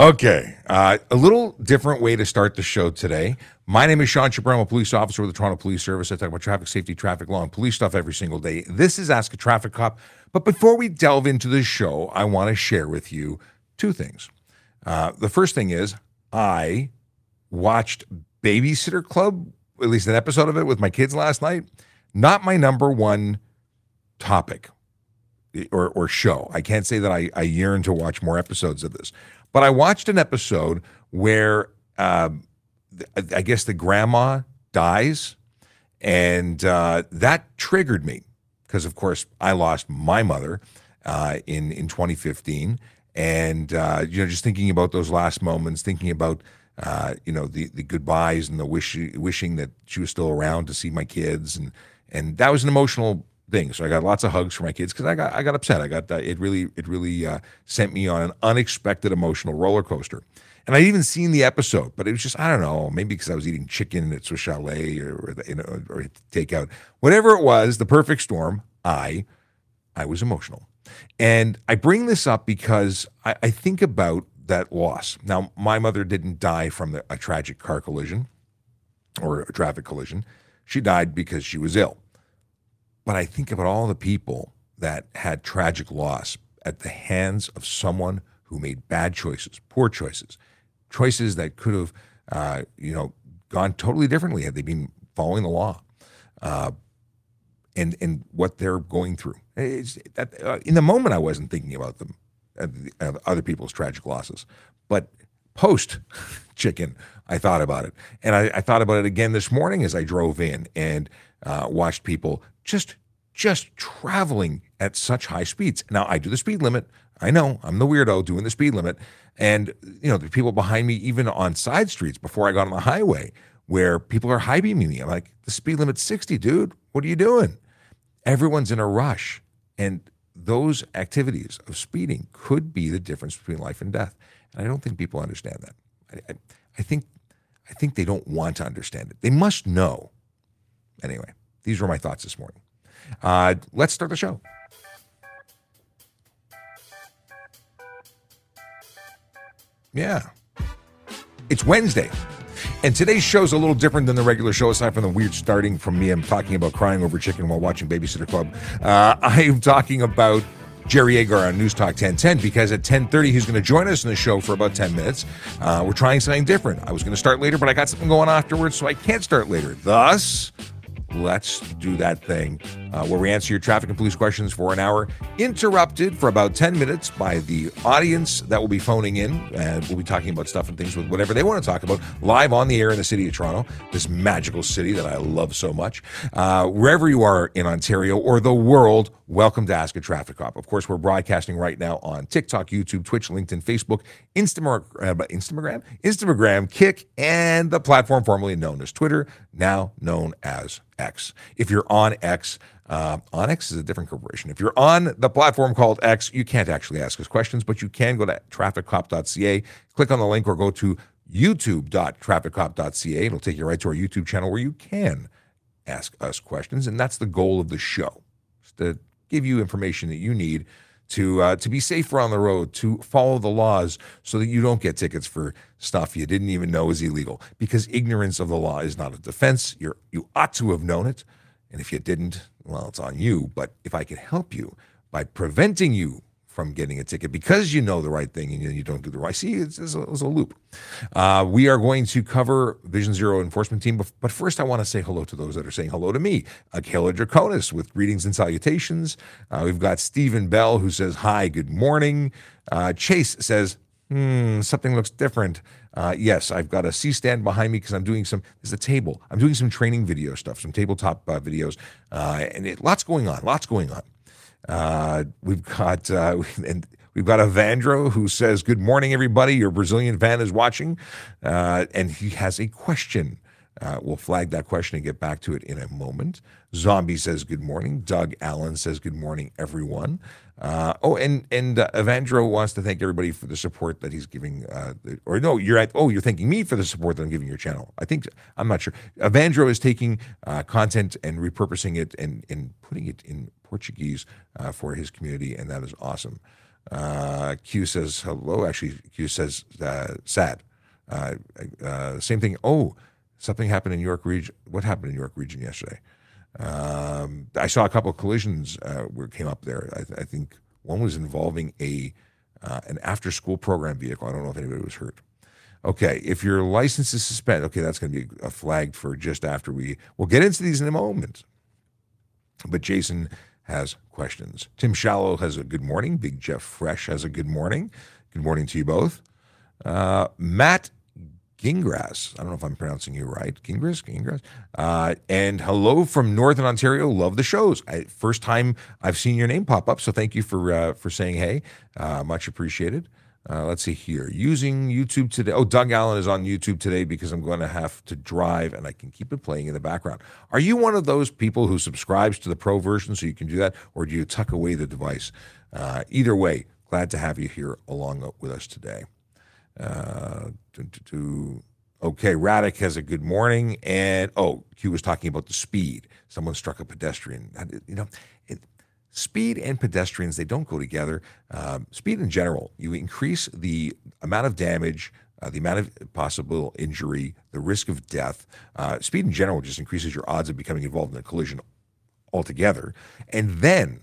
Okay, uh, a little different way to start the show today. My name is Sean Shapiro, I'm a police officer with the Toronto Police Service. I talk about traffic safety, traffic law, and police stuff every single day. This is Ask a Traffic Cop. But before we delve into the show, I want to share with you two things. Uh, the first thing is I watched Babysitter Club, at least an episode of it with my kids last night. Not my number one topic or, or show. I can't say that I, I yearn to watch more episodes of this, but I watched an episode where uh, I guess the grandma dies, and uh, that triggered me. Because, of course, I lost my mother uh, in in 2015, and uh, you know, just thinking about those last moments, thinking about uh, you know the the goodbyes and the wish, wishing that she was still around to see my kids, and and that was an emotional So I got lots of hugs for my kids because I got I got upset. I got uh, it really it really uh, sent me on an unexpected emotional roller coaster. And I'd even seen the episode, but it was just I don't know maybe because I was eating chicken at Swiss Chalet or or, you know, or takeout, whatever it was, the perfect storm. I I was emotional, and I bring this up because I, I think about that loss. Now, my mother didn't die from the, a tragic car collision or a traffic collision. She died because she was ill. But I think about all the people that had tragic loss at the hands of someone who made bad choices, poor choices, choices that could have, uh, you know, gone totally differently had they been following the law, uh, and and what they're going through. That, uh, in the moment, I wasn't thinking about them, uh, other people's tragic losses, but post chicken, I thought about it, and I, I, thought about it again this morning as I drove in and uh, watched people just just traveling at such high speeds. Now I do the speed limit. I know I'm the weirdo doing the speed limit, and you know the people behind me, even on side streets before I got on the highway, where people are high beaming me. I'm like, the speed limit's 60, dude. What are you doing? Everyone's in a rush, and those activities of speeding could be the difference between life and death. And I don't think people understand that. I, I, I think I think they don't want to understand it. They must know. Anyway, these were my thoughts this morning. Uh, let's start the show. Yeah. It's Wednesday. And today's show is a little different than the regular show, aside from the weird starting from me. I'm talking about crying over chicken while watching Babysitter Club. Uh, I'm talking about Jerry Agar on News Talk 1010 because at 10:30 he's going to join us in the show for about 10 minutes. Uh, we're trying something different. I was going to start later, but I got something going afterwards, so I can't start later. Thus, let's do that thing uh, where we answer your traffic and police questions for an hour, interrupted for about 10 minutes by the audience that will be phoning in. And we'll be talking about stuff and things with whatever they want to talk about live on the air in the city of Toronto, this magical city that I love so much. Uh, wherever you are in Ontario or the world, welcome to Ask a Traffic Cop. Of course, we're broadcasting right now on TikTok, YouTube, Twitch, LinkedIn, Facebook, Instagram, uh, Instagram, Instagram, Kick, and the platform formerly known as Twitter, now known as X. If you're on X, uh, Onyx is a different corporation. If you're on the platform called X, you can't actually ask us questions, but you can go to trafficcop.ca, click on the link, or go to youtube.trafficcop.ca. It'll take you right to our YouTube channel where you can ask us questions, and that's the goal of the show, to give you information that you need to uh, to be safer on the road, to follow the laws, so that you don't get tickets for stuff you didn't even know is illegal. Because ignorance of the law is not a defense. You you ought to have known it, and if you didn't, well, it's on you. But if I can help you by preventing you from getting a ticket because you know the right thing and you don't do the right. See, it's, it's, a, it's a, loop. Uh, we are going to cover Vision Zero enforcement team, but first I want to say hello to those that are saying hello to me. Akela Draconis with greetings and salutations. Uh, we've got Stephen Bell who says hi, good morning. Uh, Chase says, hmm, something looks different. Uh, yes, I've got a C stand behind me because I'm doing some. There's a table. I'm doing some training video stuff, some tabletop uh, videos, uh, and it, lots going on. Lots going on. Uh, we've got uh, and we've got Evandro who says, "Good morning, everybody. Your Brazilian fan is watching, uh, and he has a question." Uh, we'll flag that question and get back to it in a moment. Zombie says good morning. Doug Allen says good morning, everyone. Uh, oh, and and uh, Evandro wants to thank everybody for the support that he's giving. Uh, or no, you're at. Oh, you're thanking me for the support that I'm giving your channel. I think I'm not sure. Evandro is taking uh, content and repurposing it and and putting it in Portuguese uh, for his community, and that is awesome. Uh, Q says hello. Actually, Q says sad. Same thing. Oh, something happened in York region. What happened in York region yesterday? Um, I saw a couple of collisions uh, where came up there. I, I, think one was involving a uh, an after school program vehicle. I don't know if anybody was hurt. Okay, if your license is suspended, okay, that's going to be a flagged for just after we. We'll get into these in a moment. But Jason has questions. Tim Shallow has a good morning. Big Jeff Fresh has a good morning. Good morning to you both. Uh, Matt Gingras. I don't know if I'm pronouncing you right. Gingras? Gingras? Uh, and hello from Northern Ontario. Love the shows. I, first time I've seen your name pop up, so thank you for uh, for saying hey. Uh, much appreciated. Uh, let's see here. Using YouTube today. Oh, Doug Allen is on YouTube today because I'm going to have to drive and I can keep it playing in the background. Are you one of those people who subscribes to the pro version so you can do that, or do you tuck away the device? Uh, either way, glad to have you here along with us today. To, to, to, okay, Radek has a good morning. And oh, Q was talking about the speed. Someone struck a pedestrian. You know, it, speed and pedestrians, they don't go together. Um, speed in general, you increase the amount of damage. Uh, the amount of possible injury, the risk of death. Uh, speed in general just increases your odds of becoming involved in a collision altogether. And then,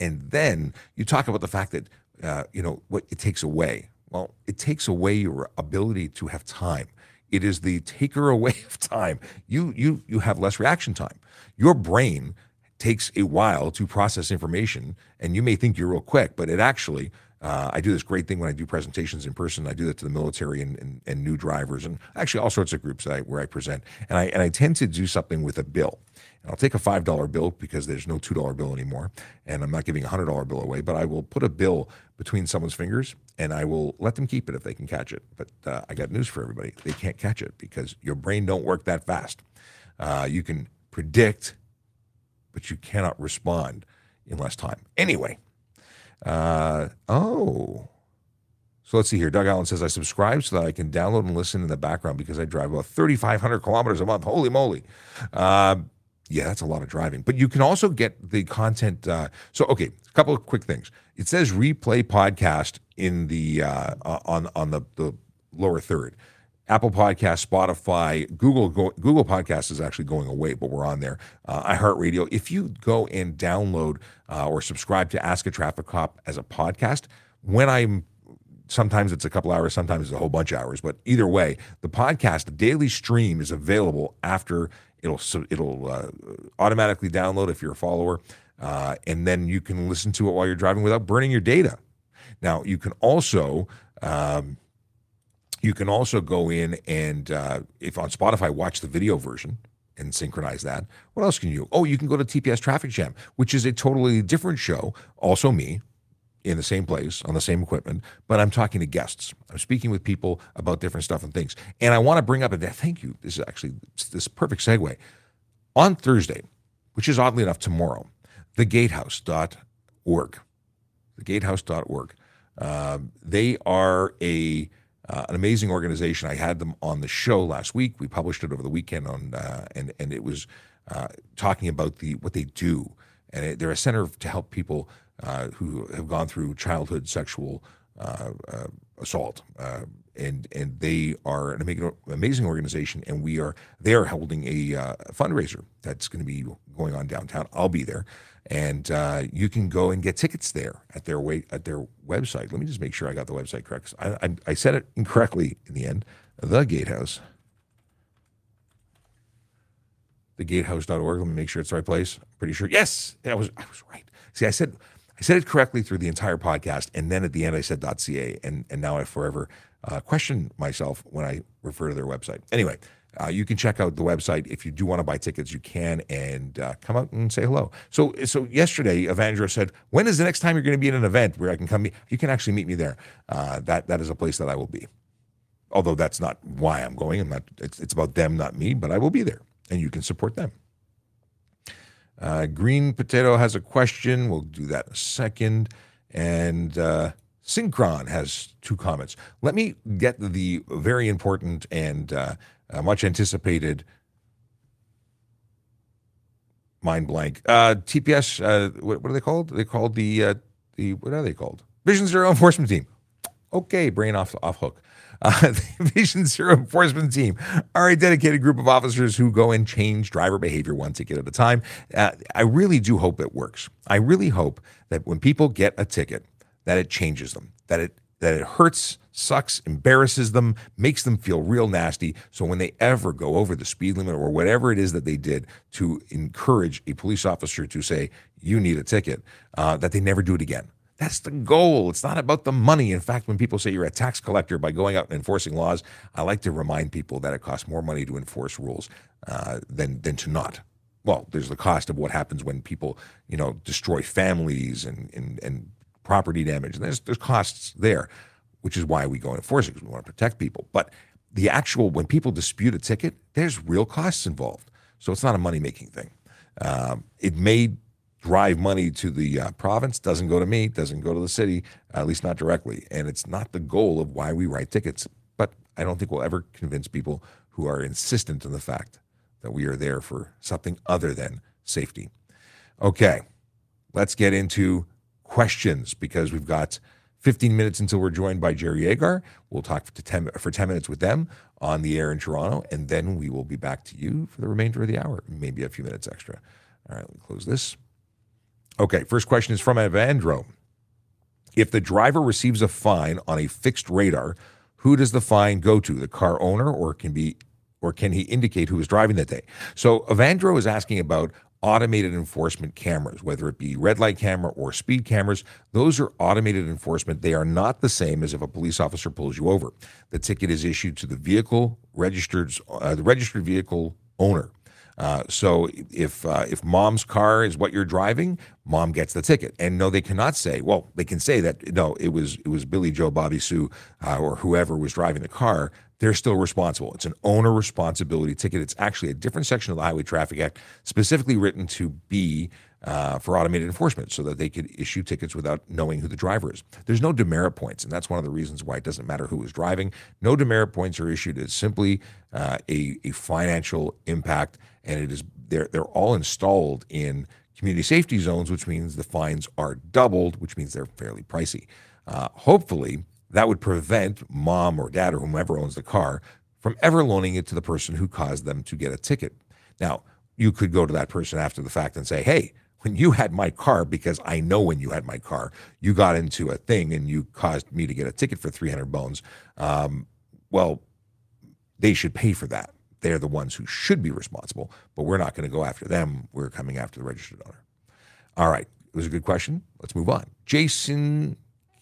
and then you talk about the fact that uh, you know what it takes away well, it takes away your ability to have time. It is the taker away of time. You you you have less reaction time. Your brain takes a while to process information, and you may think you're real quick, but it actually uh, I do this great thing when I do presentations in person. I do that to the military and, and, and new drivers, and actually all sorts of groups I, where I present. And I and I tend to do something with a bill. And I'll take a five dollar bill because there's no two dollar bill anymore, and I'm not giving a hundred dollar bill away. But I will put a bill between someone's fingers, and I will let them keep it if they can catch it. But uh, I got news for everybody: they can't catch it because your brain don't work that fast. Uh, you can predict, but you cannot respond in less time. Anyway. Uh, oh. So let's see here. Doug Allen says, I subscribe so that I can download and listen in the background because I drive about 3,500 kilometers a month. Holy moly. Uh, yeah, that's a lot of driving. But you can also get the content. Uh, so, okay, a couple of quick things. It says replay podcast in the uh, on on the, the lower third. Apple Podcast, Spotify, Google go, Google Podcast is actually going away, but we're on there. Uh, iHeartRadio. If you go and download uh, or subscribe to Ask a Traffic Cop as a podcast, when I'm sometimes it's a couple hours, sometimes it's a whole bunch of hours, but either way, the podcast, the daily stream is available after it'll it'll uh, automatically download if you're a follower, uh, and then you can listen to it while you're driving without burning your data. Now you can also um, you can also go in and, uh, if on Spotify, watch the video version and synchronize that. What else can you? do? Oh, you can go to TPS Traffic Jam, which is a totally different show. Also, me in the same place on the same equipment, but I'm talking to guests. I'm speaking with people about different stuff and things. And I want to bring up, and thank you. This is actually this perfect segue. On Thursday, which is oddly enough tomorrow, thegatehouse.org. Thegatehouse.org. Uh, they are a uh, an amazing organization. I had them on the show last week. We published it over the weekend on, uh, and and it was uh, talking about the what they do, and it, they're a center to help people uh, who have gone through childhood sexual uh, uh, assault. and and they are an amazing organization, and we are they are holding a fundraiser that's going to be going on downtown. I'll be there and uh, you can go and get tickets there at their way at their website. Let me just make sure I got the website correct. I, I, I said it incorrectly in the end. The Gatehouse, thegatehouse.org. Let me make sure it's the right place. I'm pretty sure. Yes, I was I was right. See, I said I said it correctly through the entire podcast, and then at the end I said .ca, and and now I forever uh, question myself when I refer to their website. Anyway. Uh, you can check out the website if you do want to buy tickets. You can and uh, come out and say hello. So, so yesterday, Evandro said, "When is the next time you're going to be at an event where I can come?" Meet? You can actually meet me there. Uh, that that is a place that I will be. Although that's not why I'm going. I'm not. It's, it's about them, not me. But I will be there, and you can support them. Uh, Green Potato has a question. We'll do that in a second. And uh, Synchron has two comments. Let me get the very important and uh, much anticipated mind blank. Uh, TPS, uh, what, what, are they called? They called the uh, the what are they called? Vision Zero enforcement team. Okay, brain off off hook. Uh, the Vision Zero enforcement team are a dedicated group of officers who go and change driver behavior one ticket at a time. Uh, I really do hope it works. I really hope that when people get a ticket, that it changes them, that it that it hurts, sucks, embarrasses them, makes them feel real nasty. So when they ever go over the speed limit or whatever it is that they did to encourage a police officer to say you need a ticket, uh, that they never do it again. That's the goal. It's not about the money. In fact, when people say you're a tax collector by going out and enforcing laws, I like to remind people that it costs more money to enforce rules uh, than than to not. Well, there's the cost of what happens when people, you know, destroy families and and, and property damage. There's there's costs there, which is why we go and enforce it because we want to protect people. But the actual when people dispute a ticket, there's real costs involved. So it's not a money making thing. Um, it may drive money to the uh, province doesn't go to me, doesn't go to the city, at least not directly. And it's not the goal of why we write tickets. But I don't think we'll ever convince people who are insistent on the fact that we are there for something other than safety. Okay, let's get into questions because we've got 15 minutes until we're joined by Jerry Agar. We'll talk for 10, for 10 minutes with them on the air in Toronto, and then we will be back to you for the remainder of the hour, maybe a few minutes extra. All right, let me close this. Okay, first question is from Evandro. If the driver receives a fine on a fixed radar, who does the fine go to? The car owner, or can be, or can he indicate who was driving that day? So Evandro is asking about automated enforcement cameras, whether it be red light camera or speed cameras. Those are automated enforcement. They are not the same as if a police officer pulls you over. The ticket is issued to the vehicle registered, uh, the registered vehicle owner. Uh, so if uh, if mom's car is what you're driving, mom gets the ticket. And no, they cannot say. Well, they can say that no, it was it was Billy Joe, Bobby Sue, uh, or whoever was driving the car. They're still responsible. It's an owner responsibility ticket. It's actually a different section of the Highway Traffic Act, specifically written to be uh, for automated enforcement so that they could issue tickets without knowing who the driver is. There's no demerit points, and that's one of the reasons why it doesn't matter who is driving. No demerit points are issued. It's simply uh, a, a financial impact and it is they're they're all installed in community safety zones, which means the fines are doubled, which means they're fairly pricey. Uh, hopefully, that would prevent mom or dad or whomever owns the car from ever loaning it to the person who caused them to get a ticket. Now, you could go to that person after the fact and say, "Hey, when you had my car, because I know when you had my car, you got into a thing and you caused me to get a ticket for 300 bones. Um, well, they should pay for that they're the ones who should be responsible, but we're not going to go after them. We're coming after the registered owner. All right. It was a good question. Let's move on. Jason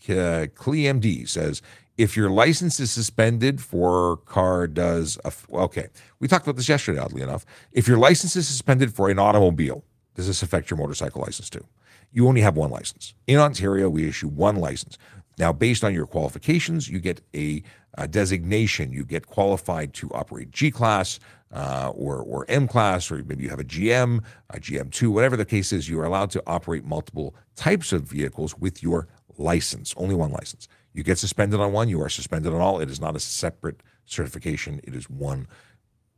uh, MD says, if your license is suspended for car does a, okay we talked about this yesterday oddly enough if your license is suspended for an automobile does this affect your motorcycle license too you only have one license in ontario we issue one license now, based on your qualifications, you get a, a designation. You get qualified to operate G class uh, or, or M class, or maybe you have a GM, a GM2, whatever the case is. You are allowed to operate multiple types of vehicles with your license, only one license. You get suspended on one, you are suspended on all. It is not a separate certification, it is one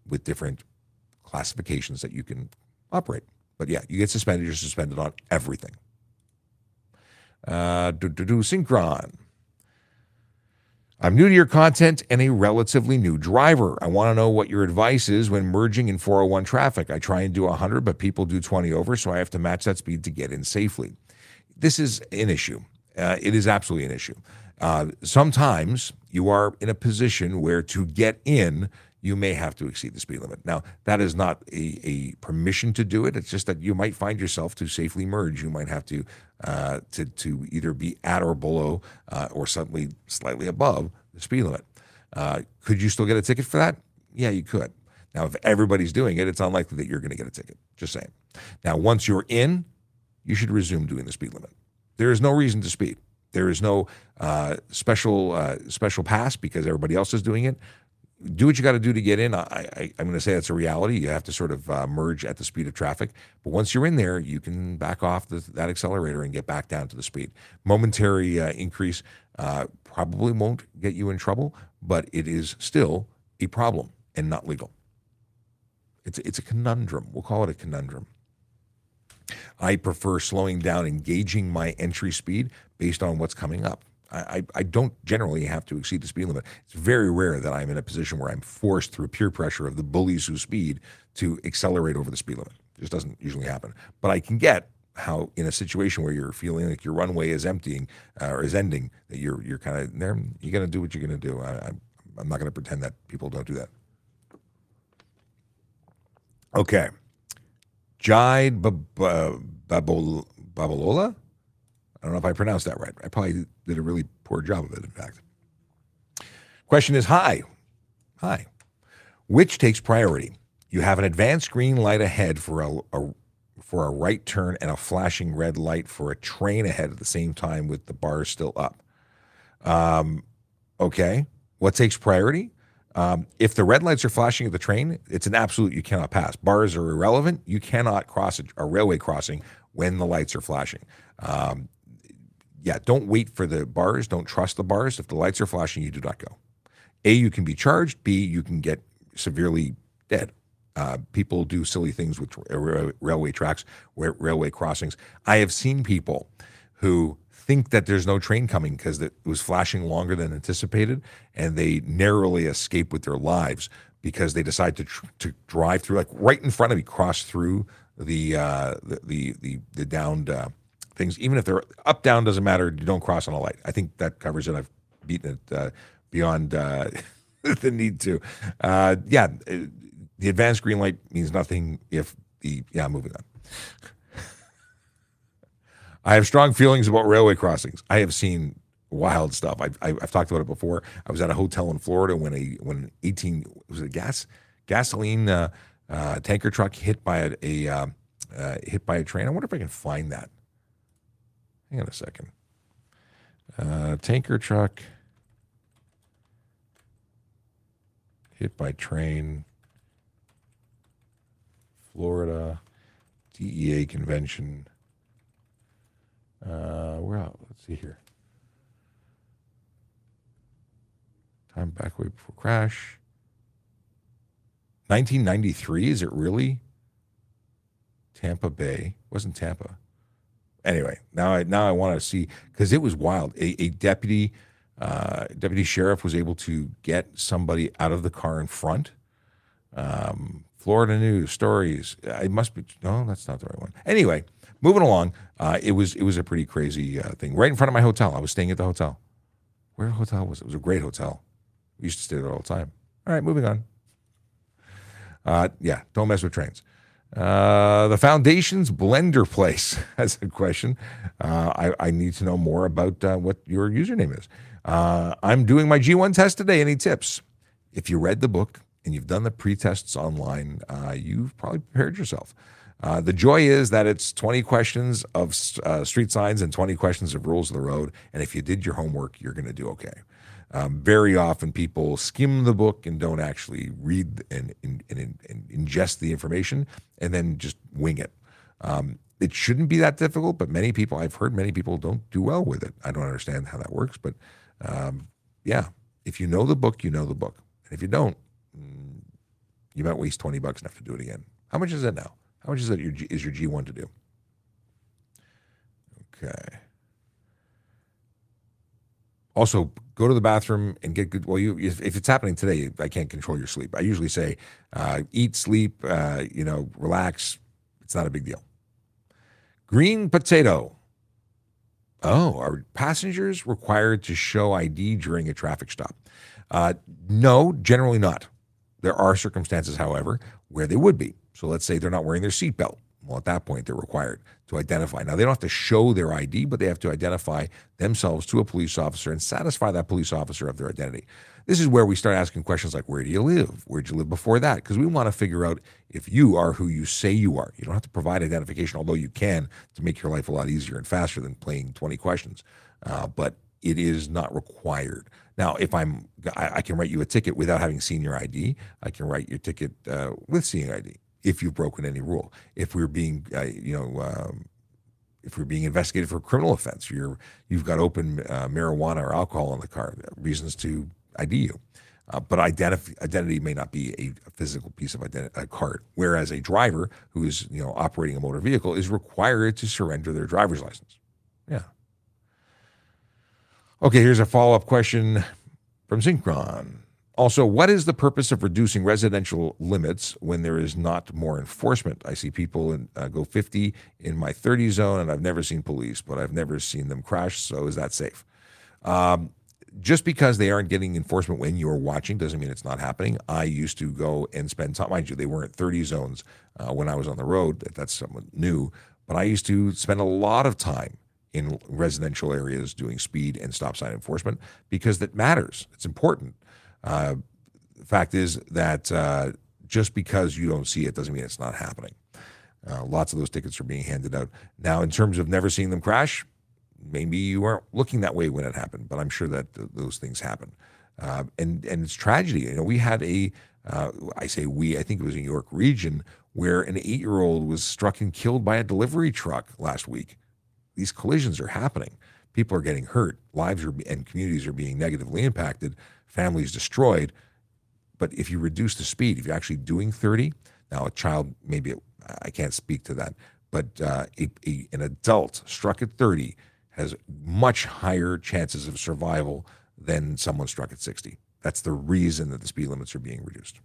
with different classifications that you can operate. But yeah, you get suspended, you're suspended on everything. Uh, do, do, Synchron. I'm new to your content and a relatively new driver. I want to know what your advice is when merging in 401 traffic. I try and do 100, but people do 20 over, so I have to match that speed to get in safely. This is an issue. Uh, it is absolutely an issue. Uh, sometimes you are in a position where to get in, you may have to exceed the speed limit. Now, that is not a, a permission to do it. It's just that you might find yourself to safely merge. You might have to uh, to to either be at or below uh, or suddenly slightly above the speed limit. Uh, could you still get a ticket for that? Yeah, you could. Now, if everybody's doing it, it's unlikely that you're going to get a ticket. Just saying. Now, once you're in, you should resume doing the speed limit. There is no reason to speed. There is no uh, special uh, special pass because everybody else is doing it do what you got to do to get in. I, am going to say that's a reality. You have to sort of uh, merge at the speed of traffic. But once you're in there, you can back off the, that accelerator and get back down to the speed. Momentary uh, increase uh, probably won't get you in trouble, but it is still a problem and not legal. It's, it's a conundrum. We'll call it a conundrum. I prefer slowing down, engaging my entry speed based on what's coming up. I, I, don't generally have to exceed the speed limit. It's very rare that I'm in a position where I'm forced through peer pressure of the bullies who speed to accelerate over the speed limit. It just doesn't usually happen. But I can get how in a situation where you're feeling like your runway is emptying uh, or is ending, that you're you're kind of there. You're gonna do what you're gonna do. I, I'm not gonna pretend that people don't do that. Okay, Jide Babalola. I don't know if I pronounced that right. I probably did a really poor job of it. In fact, question is hi, hi. Which takes priority? You have an advanced green light ahead for a, a for a right turn and a flashing red light for a train ahead at the same time with the bars still up. Um, okay, what takes priority? Um, if the red lights are flashing at the train, it's an absolute you cannot pass. Bars are irrelevant. You cannot cross a, a railway crossing when the lights are flashing. Um, yeah, don't wait for the bars. Don't trust the bars. If the lights are flashing, you do not go. A, you can be charged. B, you can get severely dead. Uh, people do silly things with railway tracks, railway crossings. I have seen people who think that there's no train coming because it was flashing longer than anticipated, and they narrowly escape with their lives because they decide to tr- to drive through, like right in front of me, cross through the uh, the, the, the the downed uh, things. Even if they're up down, doesn't matter. You don't cross on a light. I think that covers it. I've beaten it uh, beyond uh, the need to. Uh, yeah, the advanced green light means nothing if the yeah. Moving on. I have strong feelings about railway crossings. I have seen wild stuff. I've, I've, talked about it before. I was at a hotel in Florida when a when an 18 was a gas gasoline uh, uh, tanker truck hit by a, a uh, uh, hit by a train. I wonder if I can find that. Hang on a second. Uh, tanker truck hit by train. Florida DEA convention. Uh, where out? Let's see here. Time back way before crash. 1993. Is it really? Tampa Bay wasn't Tampa. Anyway, now I now I want to see because it was wild. A, a deputy uh, deputy sheriff was able to get somebody out of the car in front. Um, Florida news stories. I must be. No, that's not the right one. Anyway, moving along. Uh, it was it was a pretty crazy uh, thing right in front of my hotel. I was staying at the hotel. Where the hotel was it? It was a great hotel. We used to stay there all the time. All right, moving on. Uh, yeah, don't mess with trains. Uh, the foundation's blender place has a question. Uh, I, I, need to know more about uh, what your username is. Uh, I'm doing my G1 test today. Any tips? If you read the book and you've done the pre-tests online, uh, you've probably prepared yourself. Uh, the joy is that it's 20 questions of uh, street signs and 20 questions of rules of the road. And if you did your homework, you're going to do okay. Um, very often people skim the book and don't actually read and, and, and, and ingest the information and then just wing it. Um, it shouldn't be that difficult, but many people, I've heard many people don't do well with it. I don't understand how that works, but um, yeah, if you know the book, you know the book. And if you don't, you might waste 20 bucks and have to do it again. How much is that now? How much is that your G, is your G1 to do? Okay. Also, go to the bathroom and get good. Well, you if, if it's happening today, I can't control your sleep. I usually say, uh, eat, sleep, uh, you know, relax. It's not a big deal. Green potato. Oh, are passengers required to show ID during a traffic stop? Uh, no, generally not. There are circumstances, however, where they would be. So let's say they're not wearing their seatbelt. Well, at that point, they're required to identify. Now, they don't have to show their ID, but they have to identify themselves to a police officer and satisfy that police officer of their identity. This is where we start asking questions like, where do you live? Where did you live before that? Because we want to figure out if you are who you say you are. You don't have to provide identification, although you can to make your life a lot easier and faster than playing 20 questions. Uh, but it is not required. Now, if I'm, I, I, can write you a ticket without having seen your ID. I can write your ticket uh, with seeing ID if you've broken any rule. If we're being, uh, you know, um, if we're being investigated for a criminal offense, you're you've got open uh, marijuana or alcohol in the car, reasons to ID you. uh, but identity identity may not be a, a physical piece of identity, a card. Whereas a driver who is you know operating a motor vehicle is required to surrender their driver's license. Yeah. Okay, here's a follow up question from Synchron. Also, what is the purpose of reducing residential limits when there is not more enforcement? I see people in, uh, go 50 in my 30 zone, and I've never seen police, but I've never seen them crash. So, is that safe? Um, just because they aren't getting enforcement when you're watching doesn't mean it's not happening. I used to go and spend time. Mind you, they weren't 30 zones uh, when I was on the road. That's somewhat new, but I used to spend a lot of time in residential areas doing speed and stop sign enforcement because that matters. It's important. Uh, the fact is that uh, just because you don't see it doesn't mean it's not happening. Uh, lots of those tickets are being handed out. Now, in terms of never seeing them crash, maybe you weren't looking that way when it happened, but I'm sure that th- those things happen. Uh, and and it's tragedy. You know, we had a uh, I say we, I think it was in York Region, where an eight year old was struck and killed by a delivery truck last week. These collisions are happening. People are getting hurt. Lives are and communities are being negatively impacted. Families destroyed. But if you reduce the speed, if you're actually doing 30, now a child maybe I can't speak to that, but uh, a, a, an adult struck at 30 has much higher chances of survival than someone struck at 60. That's the reason that the speed limits are being reduced.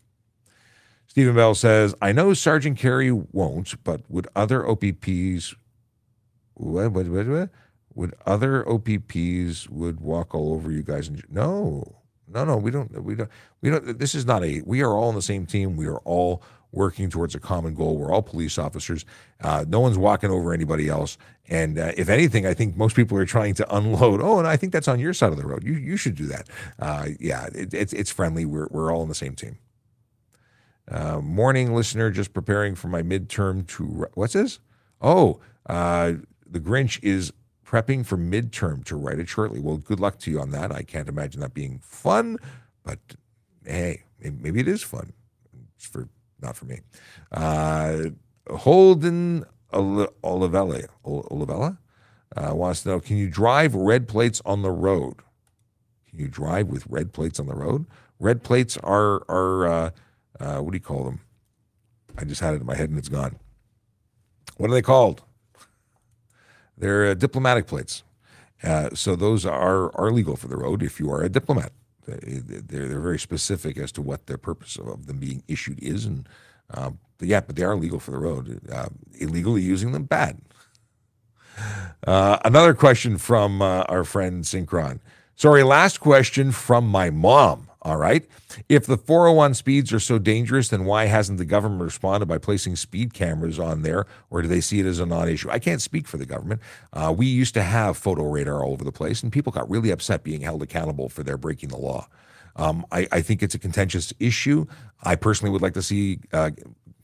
Stephen Bell says, I know Sergeant Kerry won't, but would other OPPs what, what, what, what? would other OPPs would walk all over you guys? And no, no, no, we don't, we don't, we don't. This is not a. We are all on the same team. We are all working towards a common goal. We're all police officers. Uh, no one's walking over anybody else. And uh, if anything, I think most people are trying to unload. Oh, and I think that's on your side of the road. You you should do that. Uh, yeah, it, it's it's friendly. We're we're all on the same team. Uh, morning listener, just preparing for my midterm to what's this? Oh, uh, the Grinch is prepping for midterm to write it shortly. Well, good luck to you on that. I can't imagine that being fun, but hey, maybe it is fun. It's for not for me. Uh, Holden Olivella, Olivella uh, wants to know: Can you drive red plates on the road? Can you drive with red plates on the road? Red plates are are uh, uh, what do you call them? I just had it in my head and it's gone. What are they called? They're uh, diplomatic plates. Uh, so those are, are legal for the road if you are a diplomat. They're, they're very specific as to what their purpose of them being issued is. And uh, but yeah, but they are legal for the road. Uh, illegally using them, bad. Uh, another question from uh, our friend Synchron. Sorry, last question from my mom. All right. If the 401 speeds are so dangerous, then why hasn't the government responded by placing speed cameras on there, or do they see it as a non issue? I can't speak for the government. Uh, we used to have photo radar all over the place, and people got really upset being held accountable for their breaking the law. Um, I, I, think it's a contentious issue. I personally would like to see uh,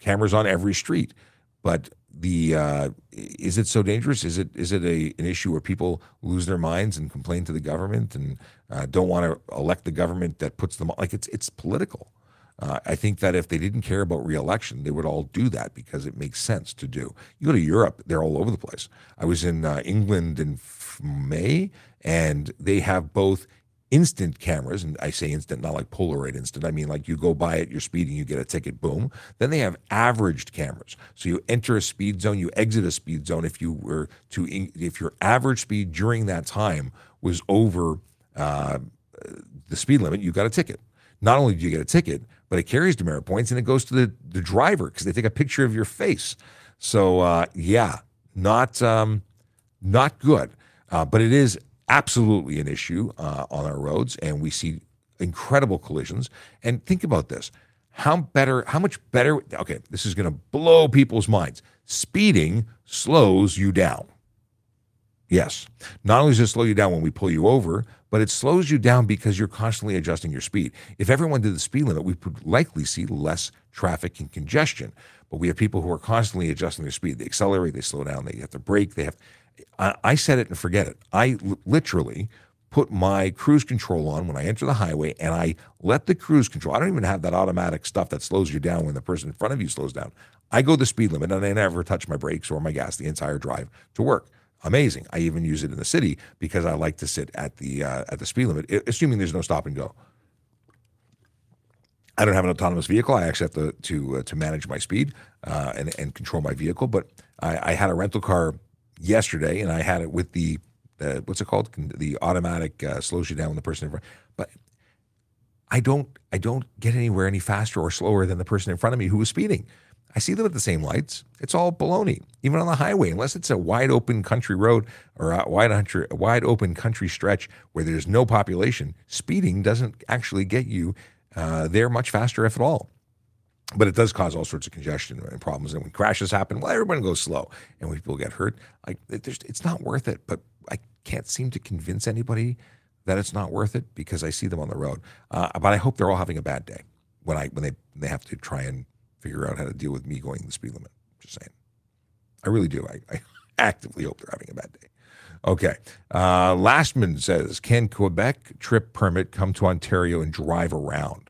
cameras on every street, but the uh, is it so dangerous? Is it is it a an issue where people lose their minds and complain to the government and uh, don't want to elect the government that puts them like it's it's political. Uh, I think that if they didn't care about reelection, they would all do that because it makes sense to do. You go to Europe; they're all over the place. I was in uh, England in May, and they have both instant cameras, and I say instant, not like Polaroid instant. I mean like you go by it, you're speeding, you get a ticket, boom. Then they have averaged cameras. So you enter a speed zone, you exit a speed zone. If you were to, if your average speed during that time was over uh, the speed limit, you got a ticket. Not only do you get a ticket, but it carries demerit points and it goes to the, the driver because they take a picture of your face. So uh, yeah, not um, not good. Uh, but it is absolutely an issue uh, on our roads, and we see incredible collisions. And think about this: how better, how much better? Okay, this is going to blow people's minds. Speeding slows you down. Yes, not only does it slow you down when we pull you over, but it slows you down because you're constantly adjusting your speed. If everyone did the speed limit, we would likely see less traffic and congestion. But we have people who are constantly adjusting their speed. They accelerate, they slow down, they have to brake, they have I, I set it and forget it. I l- literally put my cruise control on when I enter the highway and I let the cruise control. I don't even have that automatic stuff that slows you down when the person in front of you slows down. I go the speed limit and I never touch my brakes or my gas the entire drive to work. Amazing. I even use it in the city because I like to sit at the uh, at the speed limit, assuming there's no stop and go. I don't have an autonomous vehicle. I actually have to to uh, to manage my speed uh, and and control my vehicle. But I, I, had a rental car yesterday, and I had it with the uh, what's it called? The automatic uh, slows you down when the person in front. But I don't I don't get anywhere any faster or slower than the person in front of me who was speeding. I see them at the same lights. It's all baloney, even on the highway, unless it's a wide open country road or a wide, country, wide open country stretch where there's no population. Speeding doesn't actually get you uh, there much faster, if at all. But it does cause all sorts of congestion and problems. And when crashes happen, well, everyone goes slow, and when people get hurt, like it's not worth it. But I can't seem to convince anybody that it's not worth it because I see them on the road. Uh, but I hope they're all having a bad day when I when they they have to try and figure out how to deal with me going the speed limit. Just saying. I really do. I, I actively hope they're having a bad day. Okay. Uh, Lastman says, can Quebec trip permit come to Ontario and drive around?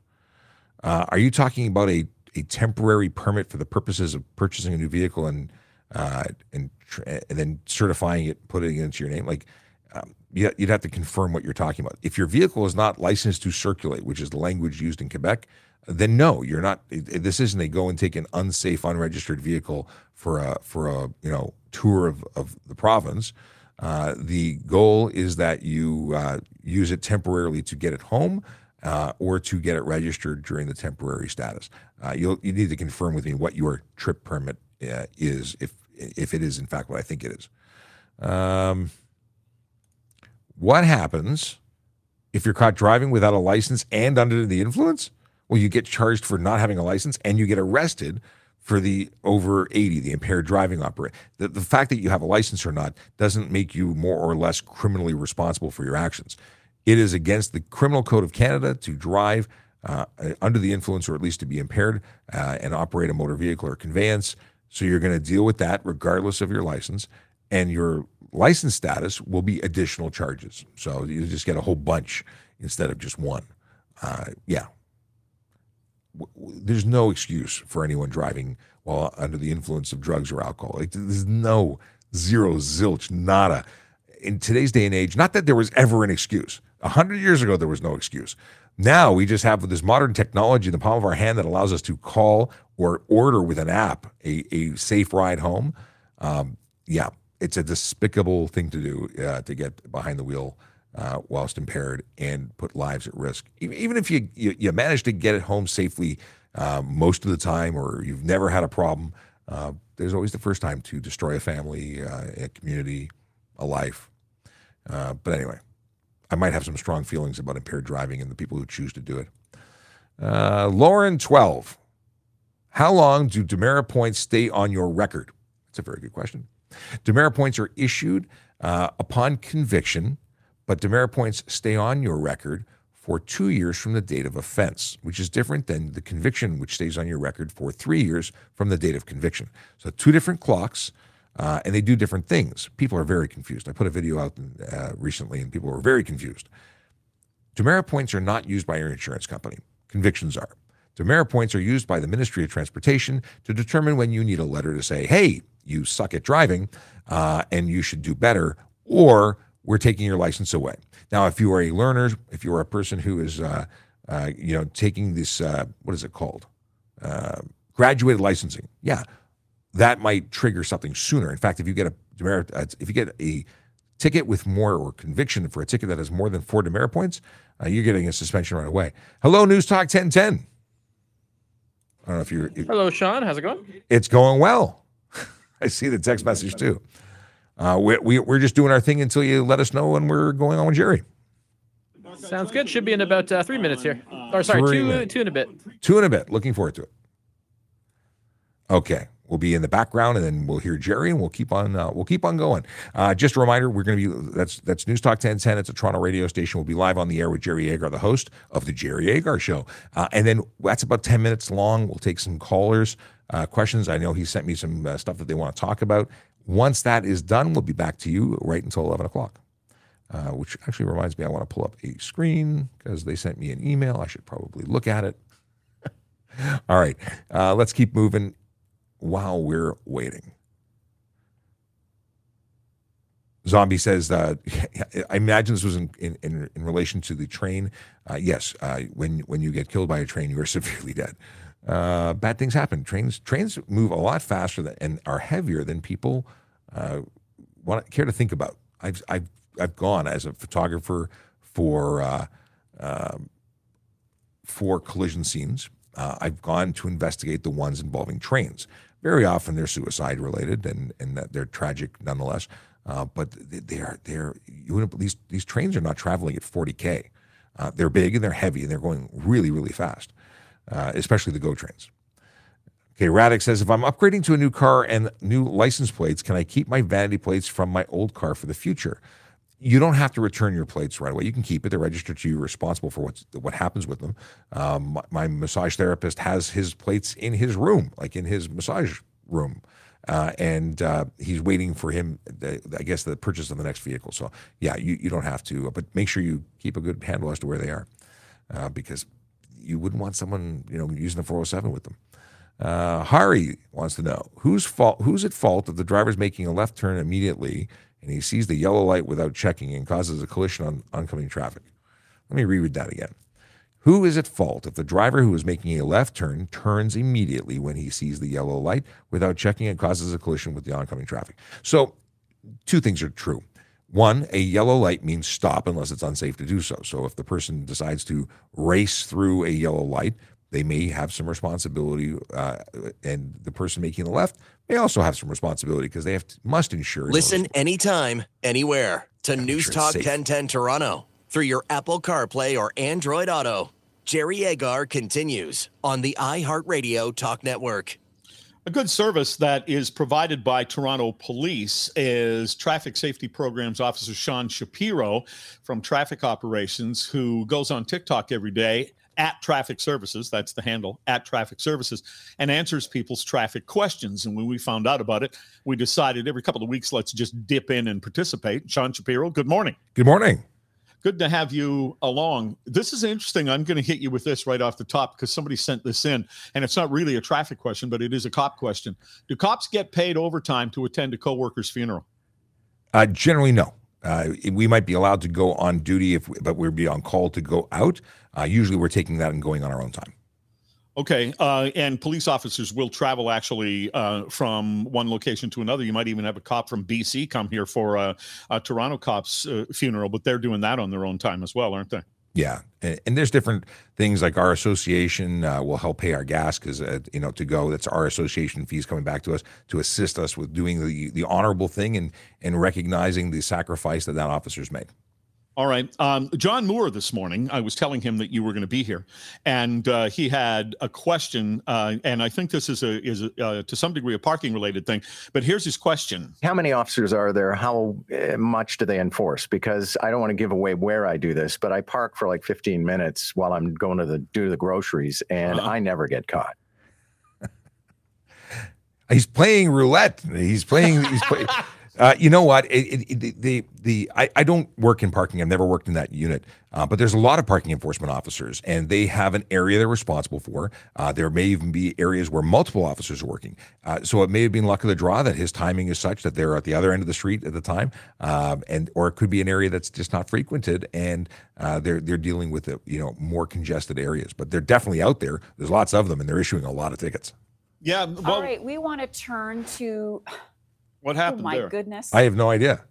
Uh, are you talking about a, a temporary permit for the purposes of purchasing a new vehicle and uh, and, and then certifying it, putting it into your name? Like, um, you'd have to confirm what you're talking about. If your vehicle is not licensed to circulate, which is the language used in Quebec, then no, you're not. This isn't a go and take an unsafe, unregistered vehicle for a for a you know tour of, of the province. Uh, the goal is that you uh, use it temporarily to get it home uh, or to get it registered during the temporary status. Uh, you'll you need to confirm with me what your trip permit uh, is, if if it is in fact what I think it is. Um, what happens if you're caught driving without a license and under the influence? Well, you get charged for not having a license and you get arrested for the over 80, the impaired driving operator. The, the fact that you have a license or not doesn't make you more or less criminally responsible for your actions. It is against the Criminal Code of Canada to drive uh, under the influence or at least to be impaired uh, and operate a motor vehicle or conveyance. So you're going to deal with that regardless of your license. And your license status will be additional charges. So you just get a whole bunch instead of just one. Uh, yeah, there's no excuse for anyone driving while under the influence of drugs or alcohol. Like, there's no zero, zilch, nada. In today's day and age, not that there was ever an excuse. A hundred years ago, there was no excuse. Now we just have this modern technology in the palm of our hand that allows us to call or order with an app a, a safe ride home. Um, yeah, it's a despicable thing to do uh, to get behind the wheel uh, whilst impaired and put lives at risk. Even if you, you, you manage to get it home safely uh, most of the time or you've never had a problem, uh, there's always the first time to destroy a family, uh, a community, a life. Uh, but anyway, I might have some strong feelings about impaired driving and the people who choose to do it. Uh, Lauren, 12. How long do demerit points stay on your record? That's a very good question. Demerit points are issued upon conviction but demerit points stay on your record for two years from the date of offense, which is different than the conviction, which stays on your record for three years from the date of conviction. So, two different clocks, uh, and they do different things. People are very confused. I put a video out uh, recently, and people were very confused. Demerit points are not used by your insurance company, convictions are. Demerit points are used by the Ministry of Transportation to determine when you need a letter to say, hey, you suck at driving uh, and you should do better, or we're taking your license away. Now, if you are a learner, if you are a person who is, uh, uh, you know, taking this, uh, what is it called? Graduated licensing. Yeah, that might trigger something sooner. In fact, if you get a demerit, uh, if you get a ticket with more or conviction for a ticket that has more than four demerit points, uh, you're getting a suspension right away. Hello, News Talk 1010. I don't know if you're. If, Hello, Sean. How's it going? It's going well. I see the text message too. Uh, we, we, we're just doing our thing until you let us know when we're going on with Jerry. Sounds good. Should be in about uh, three minutes here. Or sorry, two, two in a bit. Two in a bit. Looking forward to it. Okay, we'll be in the background, and then we'll hear Jerry, and we'll keep on. Uh, we'll keep on going. Uh, just a reminder: we're going to be that's that's News Talk 1010. It's a Toronto radio station. We'll be live on the air with Jerry Agar, the host of the Jerry Agar Show, uh, and then that's about ten minutes long. We'll take some callers. Uh, questions. I know he sent me some uh, stuff that they want to talk about. Once that is done, we'll be back to you right until 11 o'clock. Uh, which actually reminds me, I want to pull up a screen because they sent me an email. I should probably look at it. All right, uh, let's keep moving while we're waiting. Zombie says, uh, I imagine this was in, in, in, relation to the train. Uh, yes, uh, when when you get killed by a train, you are severely dead. Uh, bad things happen. Trains trains move a lot faster than, and are heavier than people uh, want care to think about. I've I've I've gone as a photographer for uh, um, for collision scenes. I've gone to investigate the ones involving trains. Very often they're suicide related and and that they're tragic nonetheless. Uh, but they are they're these these trains are not traveling at 40k. Uh, they're big and they're heavy and they're going really really fast, uh, especially the GO trains. Okay, Radek says if I'm upgrading to a new car and new license plates, can I keep my vanity plates from my old car for the future? You don't have to return your plates right away. You can keep it. They're registered to you. responsible for what's what happens with them. Um, my, my massage therapist has his plates in his room, like in his massage room. Uh, and uh, he's waiting for him, I guess, the purchase of the next vehicle. So, yeah, you, you don't have to, but make sure you keep a good handle as to where they are uh, because you wouldn't want someone, you know, using the 407 with them. Uh, Hari wants to know who's fault, who's at fault if the driver's making a left turn immediately and he sees the yellow light without checking and causes a collision on oncoming traffic. Let me reread that again. Who is at fault if the driver who is making a left turn turns immediately when he sees the yellow light without checking and causes a collision with the oncoming traffic? So, two things are true. One, a yellow light means stop unless it's unsafe to do so. So, if the person decides to race through a yellow light, they may have some responsibility, uh, and the person making the left may also have some responsibility because they have to, must ensure. Listen anytime, anywhere to News Talk 1010 Toronto through your Apple CarPlay or Android Auto. Jerry Agar continues on the iHeartRadio Talk Network. A good service that is provided by Toronto Police is Traffic Safety Programs Officer Sean Shapiro from Traffic Operations, who goes on TikTok every day at Traffic Services, that's the handle, at Traffic Services, and answers people's traffic questions. And when we found out about it, we decided every couple of weeks, let's just dip in and participate. Sean Shapiro, good morning. Good morning good to have you along. This is interesting. I'm going to hit you with this right off the top because somebody sent this in, and it's not really a traffic question, but it is a cop question. Do cops get paid overtime to attend a coworker's funeral? Uh, generally, no. Uh, we might be allowed to go on duty if, we, but we'd be on call to go out. Uh, usually, we're taking that and going on our own time. Okay, uh, and police officers will travel actually uh, from one location to another. You might even have a cop from BC come here for a, a Toronto cop's uh, funeral, but they're doing that on their own time as well, aren't they? Yeah, and, and there's different things like our association uh, will help pay our gas because uh, you know to go. That's our association fees coming back to us to assist us with doing the the honorable thing and and recognizing the sacrifice that that officer's made. All right. Um, John Moore this morning, I was telling him that you were going to be here, and uh, he had a question, uh, and I think this is a is a, uh, to some degree a parking related thing. But here's his question: How many officers are there? How uh, much do they enforce? Because I don't want to give away where I do this, but I park for like 15 minutes while I'm going to the do the groceries, and uh-huh. I never get caught. he's playing roulette. He's playing. He's playing. Uh, you know what? It, it, the the, the I, I, don't work in parking. I've never worked in that unit, uh, but there's a lot of parking enforcement officers, and they have an area they're responsible for. Uh, there may even be areas where multiple officers are working. Uh, so it may have been luck of the draw that his timing is such that they're at the other end of the street at the time, um, and or it could be an area that's just not frequented, and uh, they're they're dealing with the, you know more congested areas. But they're definitely out there. There's lots of them, and they're issuing a lot of tickets. Yeah. Well, All right, we want to turn to what happened? Oh my there? goodness! I have no idea.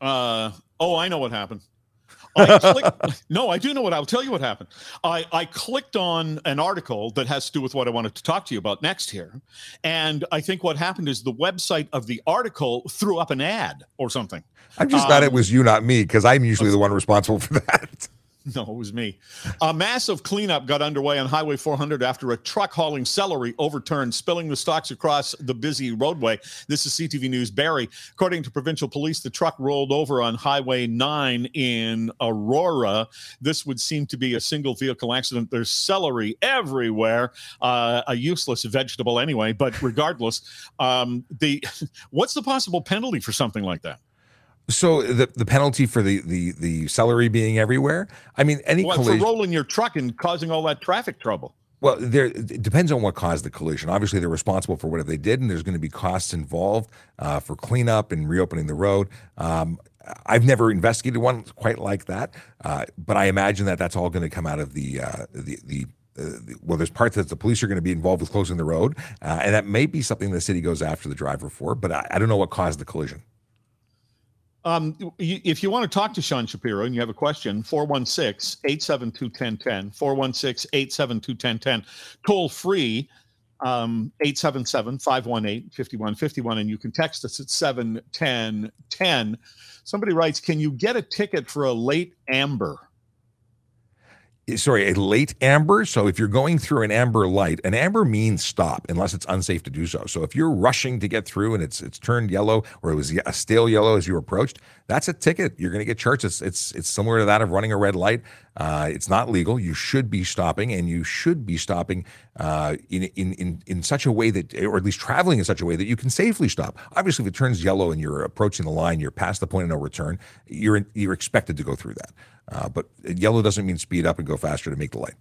Uh oh, I know what happened. I clicked, no, I do know what I'll tell you what happened. I, I clicked on an article that has to do with what I wanted to talk to you about next here. And I think what happened is the website of the article threw up an ad or something. I'm just um, glad it was you, not me, because I'm usually the one responsible for that. No, it was me. A massive cleanup got underway on Highway 400 after a truck hauling celery overturned, spilling the stalks across the busy roadway. This is CTV News Barrie. According to provincial police, the truck rolled over on Highway 9 in Aurora. This would seem to be a single vehicle accident. There's celery everywhere, uh, a useless vegetable anyway. But regardless, um, the what's the possible penalty for something like that? So the the penalty for the the the celery being everywhere. I mean, any well, collision for rolling your truck and causing all that traffic trouble. Well, there it depends on what caused the collision. Obviously, they're responsible for whatever they did, and there's going to be costs involved uh, for cleanup and reopening the road. Um, I've never investigated one quite like that, uh, but I imagine that that's all going to come out of the uh, the the. Uh, well, there's parts that the police are going to be involved with closing the road, uh, and that may be something the city goes after the driver for. But I, I don't know what caused the collision. Um, if you want to talk to Sean Shapiro and you have a question, 416 872 1010, 416 872 1010, toll free um, 877 518 5151, and you can text us at 71010. Somebody writes, Can you get a ticket for a late amber? Sorry, a late amber. So if you're going through an amber light, an amber means stop unless it's unsafe to do so. So if you're rushing to get through and it's it's turned yellow or it was a stale yellow as you approached, that's a ticket. You're going to get charged. It's it's it's similar to that of running a red light. Uh, it's not legal. You should be stopping, and you should be stopping uh, in, in in in such a way that, or at least traveling in such a way that you can safely stop. Obviously, if it turns yellow and you're approaching the line, you're past the point of no return. You're you're expected to go through that. Uh, but yellow doesn't mean speed up and go faster to make the light.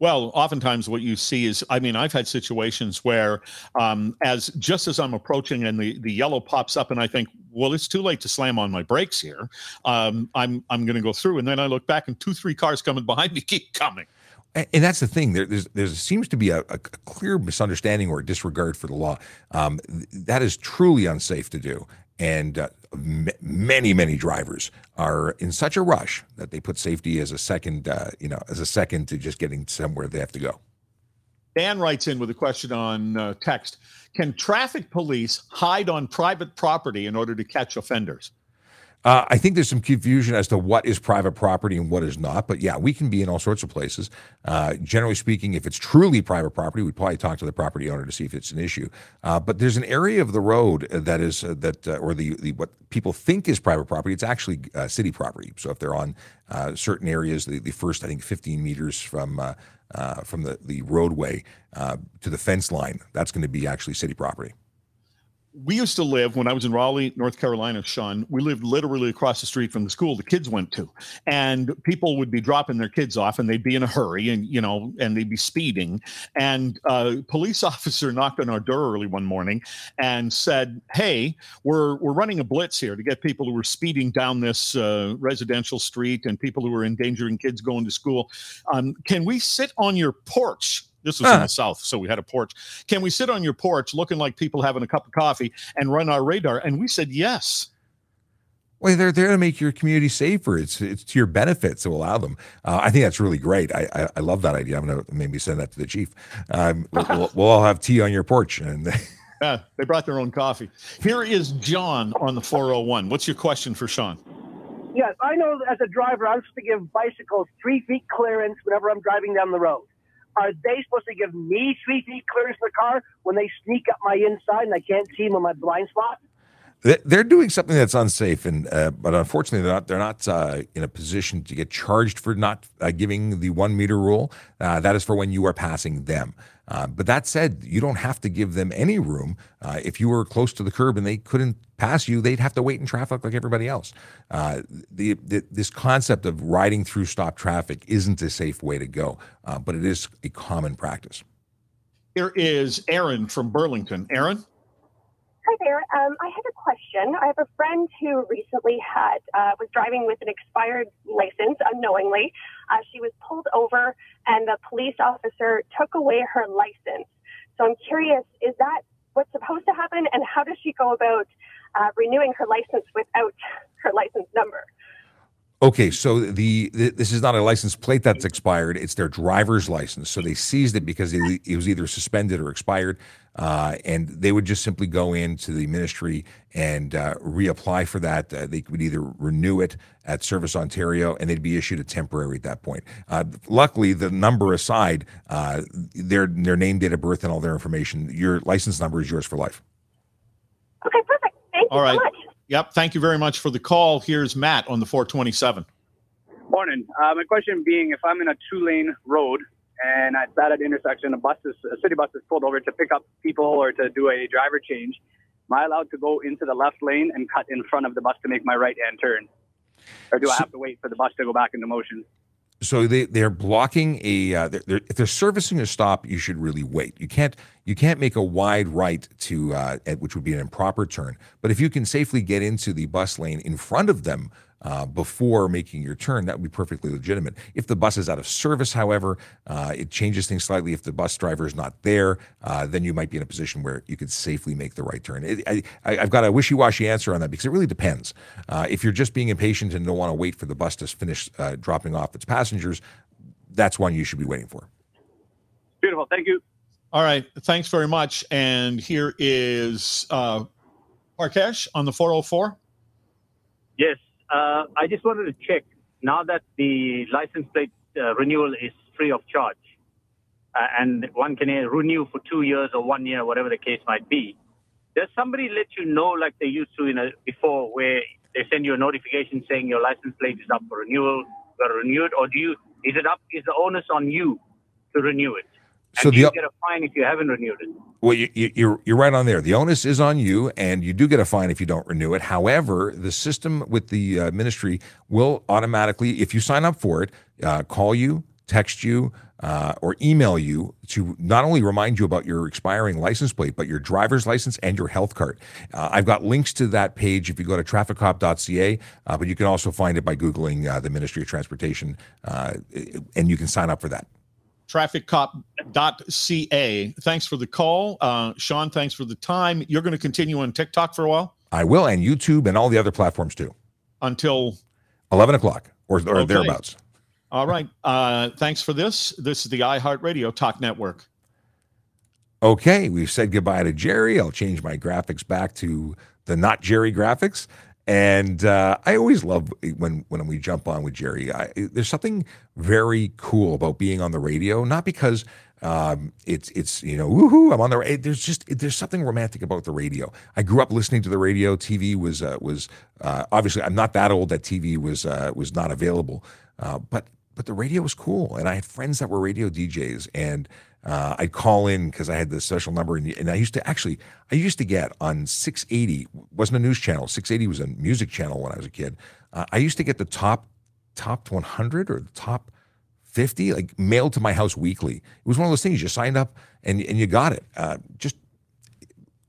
Well, oftentimes what you see is, I mean, I've had situations where, um, as just as I'm approaching and the, the yellow pops up, and I think, well, it's too late to slam on my brakes here. Um, I'm I'm going to go through, and then I look back, and two, three cars coming behind me keep coming. And that's the thing. There there's, there seems to be a, a, clear misunderstanding or disregard for the law. Um, that is truly unsafe to do. And uh, many, many drivers are in such a rush that they put safety as a second, uh, you know, as a second to just getting somewhere they have to go. Dan writes in with a question on uh, text: Can traffic police hide on private property in order to catch offenders? Uh, I think there's some confusion as to what is private property and what is not. But yeah, we can be in all sorts of places. Uh, generally speaking, if it's truly private property, we'd probably talk to the property owner to see if it's an issue. Uh, but there's an area of the road that is uh, that, uh, or the, the what people think is private property. It's actually uh, city property. So if they're on certain areas, the, the first I think 15 meters from from the the roadway to the fence line, that's going to be actually city property we used to live when I was in Raleigh, North Carolina, Sean. We lived literally across the street from the school the kids went to, and people would be dropping their kids off, and they'd be in a hurry, and you know, and they'd be speeding. And a police officer knocked on our door early one morning and said, "Hey, we're we're running a blitz here to get people who are speeding down this uh, residential street and people who are endangering kids going to school. Um, can we sit on your porch this was huh. in the South, so we had a porch. Can we sit on your porch looking like people having a cup of coffee and run our radar? And we said yes. Well, they're there to make your community safer. It's it's to your benefit to allow them. Uh, I think that's really great. I, I, I love that idea. I'm gonna maybe send that to the chief. Um, we'll, we'll, all have tea on your porch, and yeah, they brought their own coffee. Here is John on the 401. What's your question for Sean? Yes, I know as a driver, I'm supposed to give bicycles three feet clearance whenever I'm driving down the road are they supposed to give me three feet clearance in the car when they sneak up my inside and I can't see them on my blind spot? They're doing something that's unsafe, and uh, but unfortunately, they're not. They're not uh, in a position to get charged for not uh, giving the one meter rule. Uh, that is for when you are passing them. Uh, but that said, you don't have to give them any room. Uh, if you were close to the curb and they couldn't pass you, they'd have to wait in traffic like everybody else. Uh, the, the, this concept of riding through stop traffic isn't a safe way to go, uh, but it is a common practice. Here is Aaron from Burlington. Aaron? Hi there. Um, I had a question. I have a friend who recently had uh, was driving with an expired license unknowingly. Uh, she was pulled over, and the police officer took away her license. So I'm curious: is that what's supposed to happen, and how does she go about uh, renewing her license without her license number? Okay, so the, the, this is not a license plate that's expired; it's their driver's license. So they seized it because it, it was either suspended or expired, uh, and they would just simply go into the ministry and uh, reapply for that. Uh, they would either renew it at Service Ontario, and they'd be issued a temporary at that point. Uh, luckily, the number aside, uh, their their name, date of birth, and all their information, your license number is yours for life. Okay, perfect. Thank you all right. so much. Yep. Thank you very much for the call. Here's Matt on the 427. Morning. Uh, my question being if I'm in a two lane road and at that intersection, a bus is, a city bus is pulled over to pick up people or to do a driver change, am I allowed to go into the left lane and cut in front of the bus to make my right hand turn? Or do so, I have to wait for the bus to go back into motion? So they they're blocking a uh, they're, they're, if they're servicing a stop, you should really wait. You can't you can't make a wide right to uh, at, which would be an improper turn. But if you can safely get into the bus lane in front of them uh, before making your turn, that would be perfectly legitimate. If the bus is out of service, however, uh, it changes things slightly. If the bus driver is not there, uh, then you might be in a position where you could safely make the right turn. It, I, have got a wishy washy answer on that because it really depends. Uh, if you're just being impatient and don't want to wait for the bus to finish uh, dropping off its passengers, that's one you should be waiting for. Beautiful. Thank you. All right. Thanks very much. And here is uh, Parkesh on the 404. Yes. Uh, I just wanted to check now that the license plate uh, renewal is free of charge, uh, and one can renew for two years or one year, whatever the case might be. Does somebody let you know, like they used to in a, before, where they send you a notification saying your license plate is up for renewal, got to renew it, or do you? Is it up? Is the onus on you to renew it? And so do the you get a fine if you haven't renewed it? Well, you, you, you're you're right on there. The onus is on you, and you do get a fine if you don't renew it. However, the system with the uh, ministry will automatically, if you sign up for it, uh, call you, text you, uh, or email you to not only remind you about your expiring license plate, but your driver's license and your health card. Uh, I've got links to that page if you go to trafficcop.ca, uh, but you can also find it by Googling uh, the Ministry of Transportation, uh, and you can sign up for that trafficcop.ca. Thanks for the call. Uh, Sean, thanks for the time. You're going to continue on TikTok for a while? I will, and YouTube and all the other platforms too. Until 11 o'clock or, or Okay. thereabouts. All right. Uh, thanks for this. This is the iHeartRadio Talk Network. Okay, we've said goodbye to Jerry. I'll change my graphics back to the not Jerry graphics. And uh, I always love when when we jump on with Jerry. I, there's something very cool about being on the radio. Not because um, it's it's you know woohoo I'm on the there's just there's something romantic about the radio. I grew up listening to the radio. TV was uh, was uh, obviously I'm not that old that TV was uh, was not available, uh, but but the radio was cool, and I had friends that were radio DJs, and uh, I'd call in because I had the special number, and, and I used to actually I used to get on 680 wasn't a news channel. 680 was a music channel when I was a kid. Uh, I used to get the top top 100 or the top 50 like mailed to my house weekly. It was one of those things you signed up and and you got it. Uh, just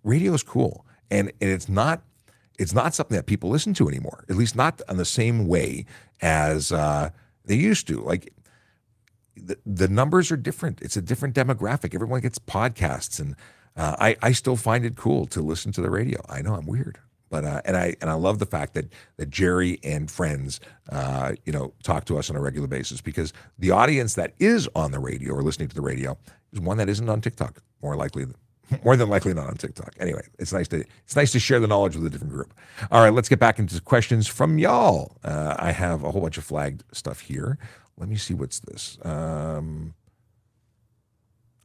radio is cool, and and it's not it's not something that people listen to anymore. At least not in the same way as uh, they used to. Like the, numbers are different. It's a different demographic. Everyone gets podcasts, and uh, I I still find it cool to listen to the radio. I know I'm weird, but uh, and I and I love the fact that that Jerry and friends, uh, you know, talk to us on a regular basis because the audience that is on the radio or listening to the radio is one that isn't on TikTok. More likely, more than likely not on TikTok. Anyway, it's nice to it's nice to share the knowledge with a different group. All right, let's get back into questions from y'all. Uh, I have a whole bunch of flagged stuff here. Let me see what's this. Um,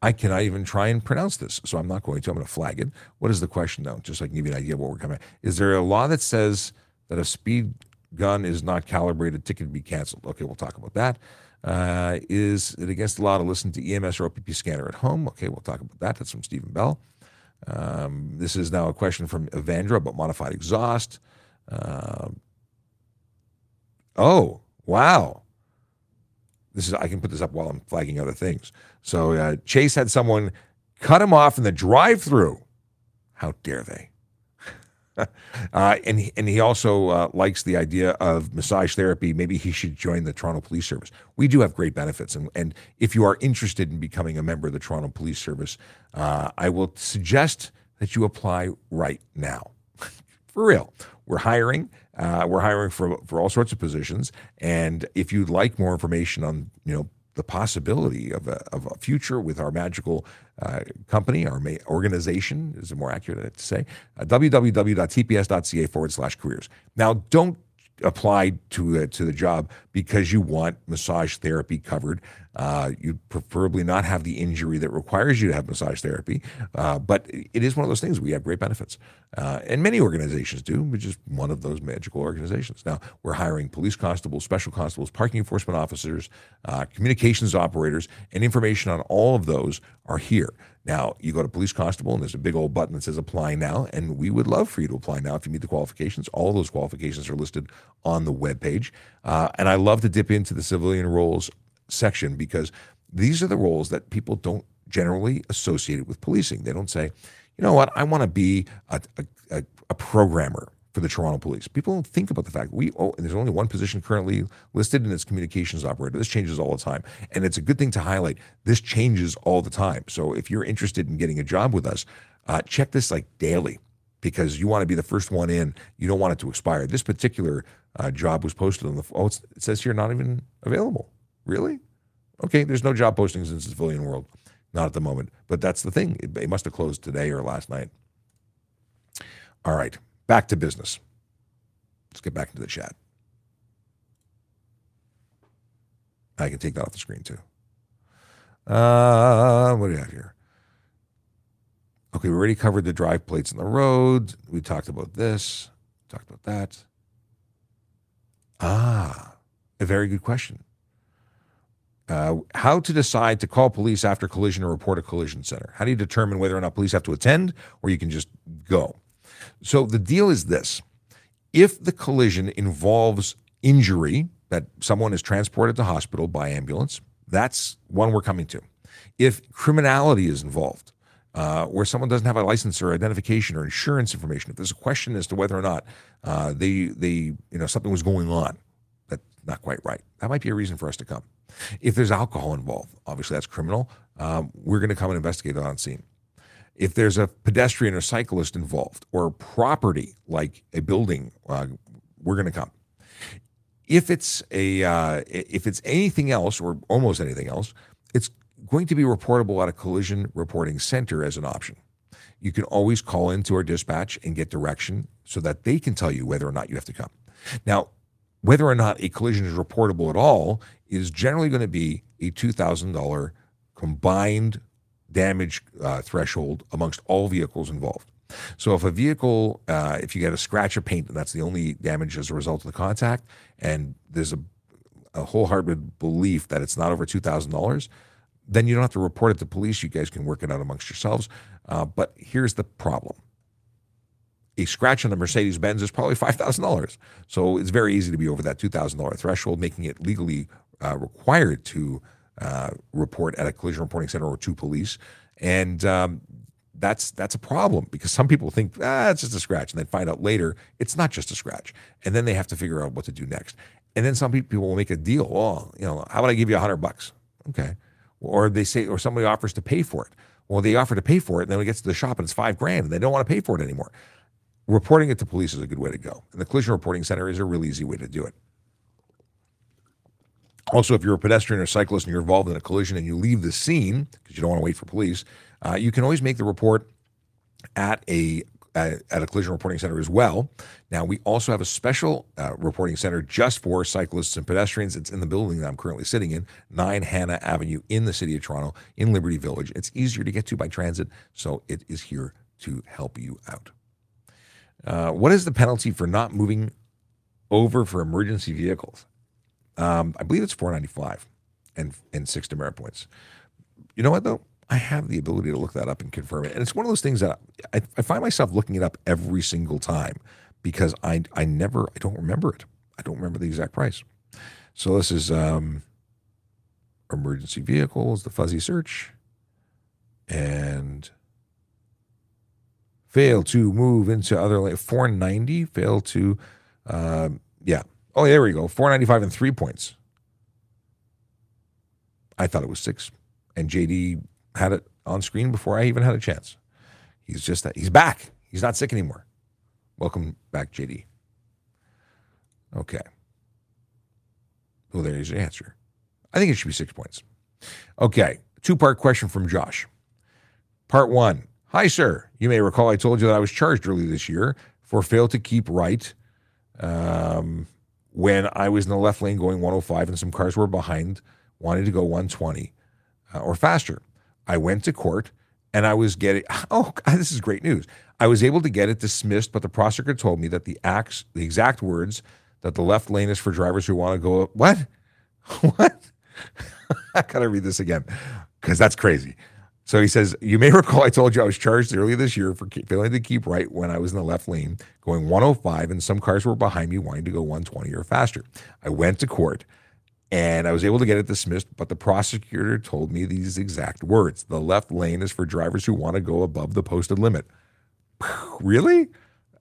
I cannot even try and pronounce this, so I'm not going to. I'm going to flag it. What is the question, though? Just so I can give you an idea of what we're coming. At. Is there a law that says that a speed gun is not calibrated, ticket be canceled? Okay, we'll talk about that. Uh, is it against the law to listen to EMS or OPP scanner at home? Okay, we'll talk about that. That's from Stephen Bell. Um, this is now a question from Evandra about modified exhaust. Um oh, wow. This is I can put this up while I'm flagging other things. So uh, Chase had someone cut him off in the drive-through. How dare they? uh, and he, and he also uh, likes the idea of massage therapy. Maybe he should join the Toronto Police Service. We do have great benefits, and and if you are interested in becoming a member of the Toronto Police Service, uh, I will suggest that you apply right now. For real, we're hiring. Uh, we're hiring for for all sorts of positions, and if you'd like more information on you know the possibility of a, of a future with our magical uh, company, our ma- organization is it more accurate to say, uh, www.tps.ca forward slash careers. Now, don't apply to uh, to the job because you want massage therapy covered. Uh, you'd preferably not have the injury that requires you to have massage therapy, uh, but it is one of those things. We have great benefits, uh, and many organizations do, which is one of those magical organizations. Now we're hiring police constables, special constables, parking enforcement officers, uh, communications operators, and information on all of those are here. Now, you go to police constable and there's a big old button that says apply now, and we would love for you to apply now if you meet the qualifications. All those qualifications are listed on the webpage. Uh, and I love to dip into the civilian roles section because these are the roles that people don't generally associate with policing. They don't say, you know what, I want to be a, a, a programmer for the Toronto Police. People don't think about the fact we oh, and there's only one position currently listed, and it's communications operator. This changes all the time, and it's a good thing to highlight. This changes all the time. So if you're interested in getting a job with us, uh, check this like daily because you want to be the first one in. You don't want it to expire. This particular uh, job was posted on the. Oh, it says here not even available. Really? Okay, there's no job postings in the civilian world. Not at the moment, but that's the thing. It, it must have closed today or last night. All right. Back to business. Let's get back into the chat. I can take that off the screen too. Uh, what do you have here? Okay, we already covered the drive plates on the road. We talked about this. Talked about that. Ah, a very good question. Uh, how to decide to call police after collision or report a collision center? How do you determine whether or not police have to attend or you can just go? So the deal is this if the collision involves injury, that someone is transported to hospital by ambulance, that's one we're coming to. If criminality is involved, uh, where someone doesn't have a license or identification or insurance information, if there's a question as to whether or not uh, they they you know something was going on that's not quite right, that might be a reason for us to come. If there's alcohol involved, obviously that's criminal. Um, we're going to come and investigate it on scene if there's a pedestrian or cyclist involved or property like a building, uh, we're going to come. If it's a uh, if it's anything else or almost anything else, it's going to be reportable at a collision reporting center as an option. You can always call into our dispatch and get direction so that they can tell you whether or not you have to come. Now, whether or not a collision is reportable at all is generally going to be a $2,000 combined damage uh, threshold amongst all vehicles involved. So if a vehicle, uh, if you get a scratch or paint, and that's the only damage as a result of the contact, and there's a, a wholehearted belief that it's not over two thousand dollars, then you don't have to report it to police. You guys can work it out amongst yourselves. Uh, but here's the problem: a scratch on a Mercedes Benz is probably five thousand dollars. So it's very easy to be over that two thousand dollar threshold, making it legally uh, required to uh, report at a collision reporting center or to police, and um, that's that's a problem because some people think ah it's just a scratch, and then find out later it's not just a scratch, and then they have to figure out what to do next. And then some people will make a deal. Oh, you know, how about I give you a hundred bucks? Okay, or they say, or somebody offers to pay for it. Well, they offer to pay for it, and then it gets to the shop and it's five grand, and they don't want to pay for it anymore. Reporting it to police is a good way to go, and the collision reporting center is a really easy way to do it. Also, if you're a pedestrian or cyclist and you're involved in a collision and you leave the scene because you don't want to wait for police, uh, you can always make the report at a at, a collision reporting center as well. Now, we also have a special uh, reporting center just for cyclists and pedestrians. It's in the building that I'm currently sitting in, 9 Hanna Avenue in the city of Toronto, in Liberty Village. It's easier to get to by transit, so it is here to help you out. Uh, what is the penalty for not moving over for emergency vehicles? Um, I believe it's 495 and and six demerit points. You know what though? I have the ability to look that up and confirm it. And it's one of those things that I, I find myself looking it up every single time because I I never I don't remember it. I don't remember the exact price. So this is um, emergency vehicles, the fuzzy search, and fail to move into other lane. 490 fail to um, yeah Oh, there we go. 495 and three points. I thought it was six. And JD had it on screen before I even had a chance. He's just that he's back. He's not sick anymore. Welcome back, JD. Okay. Well, there's your answer. I think it should be six points. Okay. Two part question from Josh. Part one Hi, sir. You may recall I told you that I was charged early this year for fail to keep right. Um, when I was in the left lane going 105 and some cars were behind wanting to go 120 uh, or faster. I went to court and I was getting, oh, God, this is great news. I was able to get it dismissed, but the prosecutor told me that the acts, the exact words, that the left lane is for drivers who want to go, what? what? I gotta read this again because that's crazy. So he says, You may recall I told you I was charged earlier this year for failing to keep right when I was in the left lane going 105, and some cars were behind me wanting to go 120 or faster. I went to court and I was able to get it dismissed, but the prosecutor told me these exact words The left lane is for drivers who want to go above the posted limit. Really?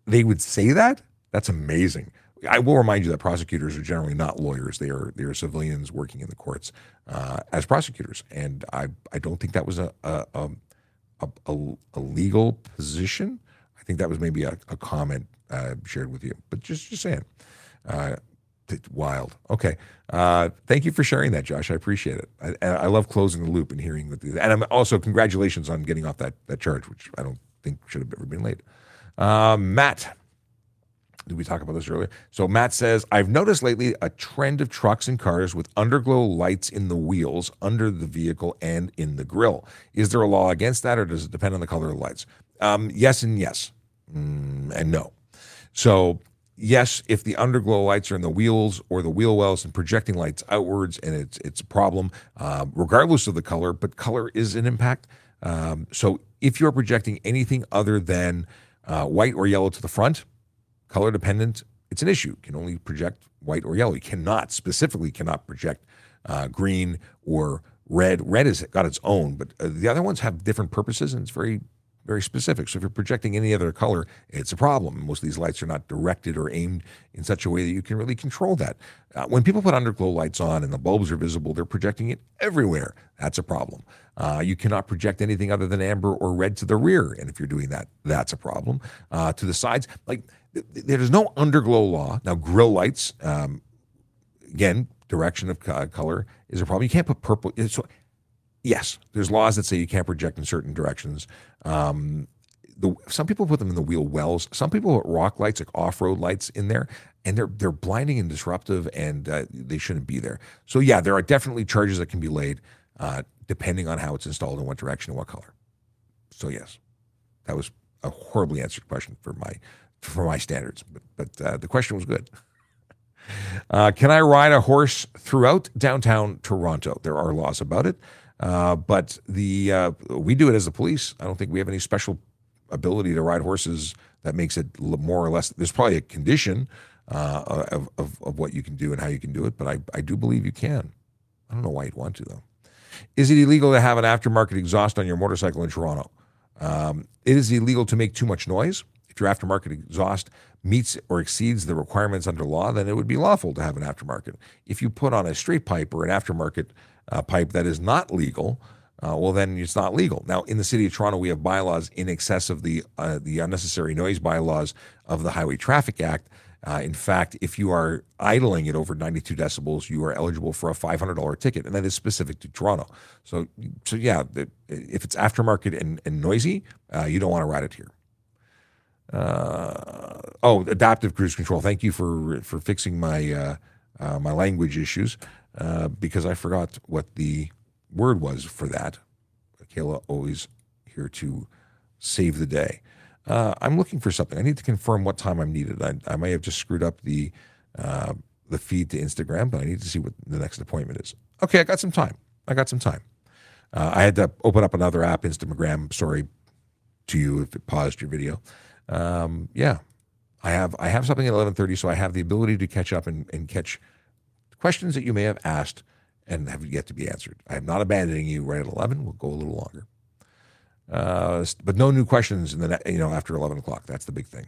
They would say that? That's amazing. I will remind you that prosecutors are generally not lawyers; they are they are civilians working in the courts uh, as prosecutors, and I I don't think that was a a, a, a, a legal position. I think that was maybe a, a comment uh, shared with you, but just just saying. Uh, wild. Okay. Uh, thank you for sharing that, Josh. I appreciate it. I, I love closing the loop and hearing that. And I'm also congratulations on getting off that that charge, which I don't think should have ever been late. Uh, Matt did we talk about this earlier? So Matt says, I've noticed lately a trend of trucks and cars with underglow lights in the wheels, under the vehicle, and in the grill. Is there a law against that, or does it depend on the color of the lights? Um, yes and yes, mm, and no. So yes, if the underglow lights are in the wheels or the wheel wells and projecting lights outwards, and it's it's a problem, uh, regardless of the color. But color is an impact. Um, so if you're projecting anything other than uh, white or yellow to the front, color dependent, it's an issue. You can only project white or yellow. You cannot, specifically, cannot project uh, green or red. Red has got its own, but uh, the other ones have different purposes and it's very, very specific. So if you're projecting any other color, it's a problem. Most of these lights are not directed or aimed in such a way that you can really control that. Uh, when people put underglow lights on and the bulbs are visible, they're projecting it everywhere. That's a problem. Uh, you cannot project anything other than amber or red to the rear. And if you're doing that, that's a problem. Uh, to the sides, like there's no underglow law. Now, grill lights, um, again, direction of color is a problem. You can't put purple. So, yes, there's laws that say you can't project in certain directions. Um, the, some people put them in the wheel wells. Some people put rock lights, like off-road lights, in there, and they're they're blinding and disruptive, and uh, they shouldn't be there. So yeah, there are definitely charges that can be laid, uh, depending on how it's installed and what direction and what color. So yes, that was a horribly answered question for my for my standards, but, but uh, the question was good. Uh, can I ride a horse throughout downtown Toronto? There are laws about it, uh, but the uh, we do it as the police. I don't think we have any special ability to ride horses that makes it more or less. There's probably a condition uh, of, of, of what you can do and how you can do it, but I, I do believe you can. I don't know why you'd want to though. Is it illegal to have an aftermarket exhaust on your motorcycle in Toronto? Um, it is illegal to make too much noise. If your aftermarket exhaust meets or exceeds the requirements under law, then it would be lawful to have an aftermarket. If you put on a straight pipe or an aftermarket uh, pipe that is not legal, uh, well, then it's not legal. Now, in the city of Toronto, we have bylaws in excess of the uh, the unnecessary noise bylaws of the Highway Traffic Act. Uh, in fact, if you are idling at over 92 decibels, you are eligible for a $500 ticket, and that is specific to Toronto. So, so yeah, if it's aftermarket and, and noisy, uh, you don't want to ride it here. Uh, oh, adaptive cruise control. Thank you for for fixing my uh, my language issues uh, because I forgot what the word was for that. Kayla always here to save the day. Uh, I'm looking for something. I need to confirm what time I'm needed. I, I may have just screwed up the uh, the feed to Instagram, but I need to see what the next appointment is. Okay, I got some time. I got some time. I had to open up another app, Instagram. Sorry to you if it paused your video um, yeah, I have I have something at eleven thirty, so I have the ability to catch up and, and catch questions that you may have asked and have yet to be answered. I am not abandoning you right at eleven. We'll go a little longer, uh, but no new questions in the you know after eleven o'clock. That's the big thing.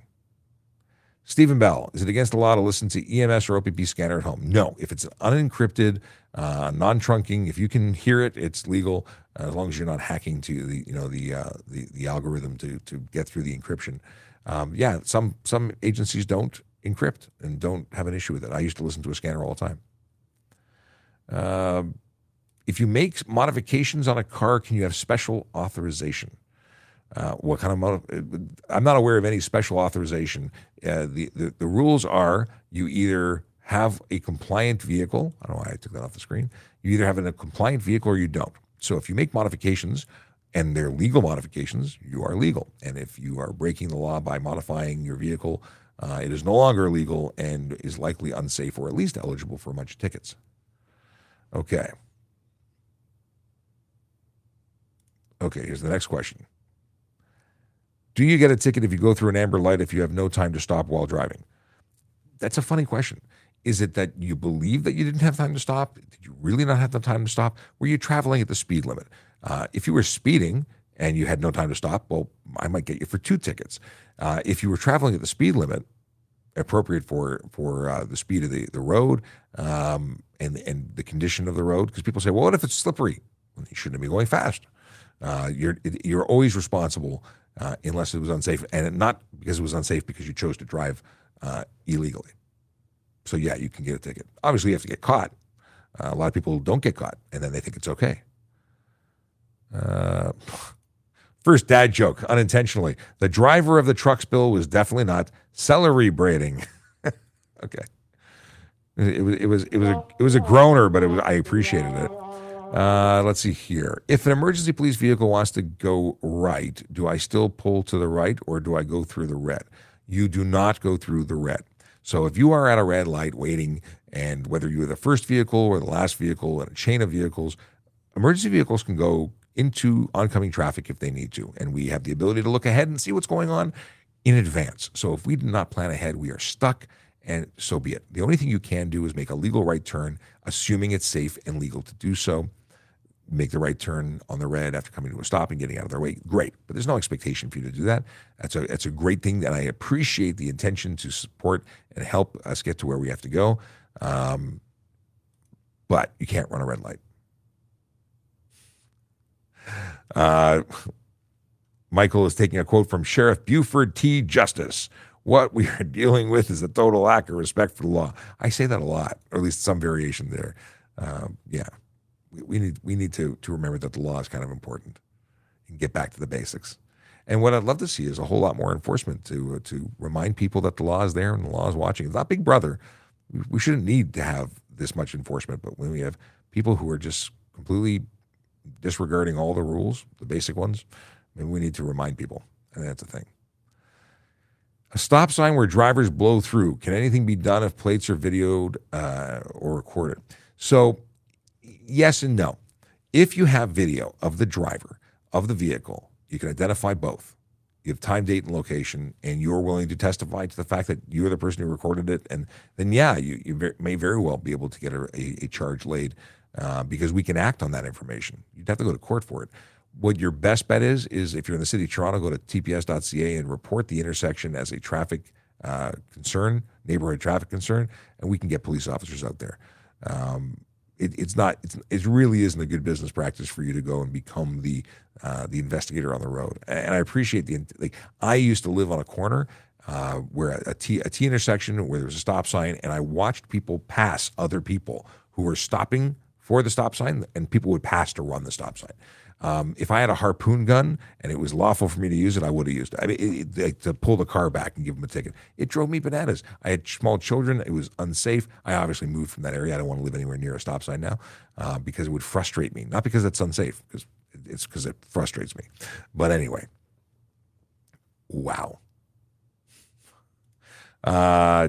Stephen Bell, is it against the law to listen to EMS or OPP scanner at home? No. If it's unencrypted, uh, non-trunking, if you can hear it, it's legal uh, as long as you're not hacking to the you know the uh, the, the algorithm to to get through the encryption um, yeah, some some agencies don't encrypt and don't have an issue with it. I used to listen to a scanner all the time. Uh, if you make modifications on a car, can you have special authorization? Uh, what kind of mod- I'm not aware of any special authorization. Uh, the, the the rules are you either have a compliant vehicle. I don't know why I took that off the screen. You either have a compliant vehicle or you don't. So if you make modifications and they're legal modifications, you are legal. And if you are breaking the law by modifying your vehicle, uh, it is no longer legal and is likely unsafe or at least eligible for a bunch of tickets. Okay. Okay, here's the next question. Do you get a ticket if you go through an amber light if you have no time to stop while driving? That's a funny question. Is it that you believe that you didn't have time to stop? Did you really not have the time to stop? Were you traveling at the speed limit? Uh, if you were speeding and you had no time to stop, well, I might get you for two tickets. Uh, if you were traveling at the speed limit, appropriate for for uh, the speed of the the road um, and and the condition of the road, because people say, well, what if it's slippery? Well, you shouldn't be going fast. Uh, you're you're always responsible uh, unless it was unsafe, and not because it was unsafe because you chose to drive uh, illegally. So yeah, you can get a ticket. Obviously, you have to get caught. Uh, a lot of people don't get caught, and then they think it's okay. First dad joke, unintentionally. The driver of the truck spill was definitely not celery braiding. okay. It was it was it was a it was a groaner, but it was I appreciated it. Uh, let's see here. If an emergency police vehicle wants to go right, do I still pull to the right or do I go through the red? You do not go through the red. So if you are at a red light waiting, and whether you're the first vehicle or the last vehicle in a chain of vehicles, emergency vehicles can go into oncoming traffic if they need to. And we have the ability to look ahead and see what's going on in advance. So if we did not plan ahead, we are stuck and so be it. The only thing you can do is make a legal right turn, assuming it's safe and legal to do so. Make the right turn on the red after coming to a stop and getting out of their way. Great, but there's no expectation for you to do that. That's a that's a great thing, and I appreciate the intention to support and help us get to where we have to go. Um, but you can't run a red light. Uh, Michael is taking a quote from Sheriff Buford T. Justice. What we are dealing with is a total lack of respect for the law. I say that a lot, or at least some variation there. Um, yeah, we, we, need we need to to remember that the law is kind of important and get back to the basics. And what I'd love to see is a whole lot more enforcement to uh, to remind people that the law is there and the law is watching. It's not Big Brother. We, we shouldn't need to have this much enforcement, but when we have people who are just completely disregarding all the rules, the basic ones, maybe we need to remind people, and that's the thing. A stop sign where drivers blow through. Can anything be done if plates are videoed uh, or recorded? So, yes and no. If you have video of the driver of the vehicle, you can identify both. You have time, date, and location, and you're willing to testify to the fact that you're the person who recorded it, and then yeah, you, you may very well be able to get a, a, a charge laid uh, because we can act on that information. You'd have to go to court for it what your best bet is is if you're in the city of Toronto, go to tps.ca and report the intersection as a traffic uh, concern, neighborhood traffic concern, and we can get police officers out there. Um, it, it's not. It's, it really isn't a good business practice for you to go and become the uh, the investigator on the road. And I appreciate the like. I used to live on a corner uh, where a T a T intersection where there was a stop sign, and I watched people pass other people who were stopping for the stop sign, and people would pass to run the stop sign. Um, if I had a harpoon gun and it was lawful for me to use it, I would have used it. I mean, it, it, to pull the car back and give them a ticket. It drove me bananas. I had small children. It was unsafe. I obviously moved from that area. I don't want to live anywhere near a stop sign now uh, because it would frustrate me. Not because it's unsafe, because it's because it frustrates me. But anyway, wow. Uh,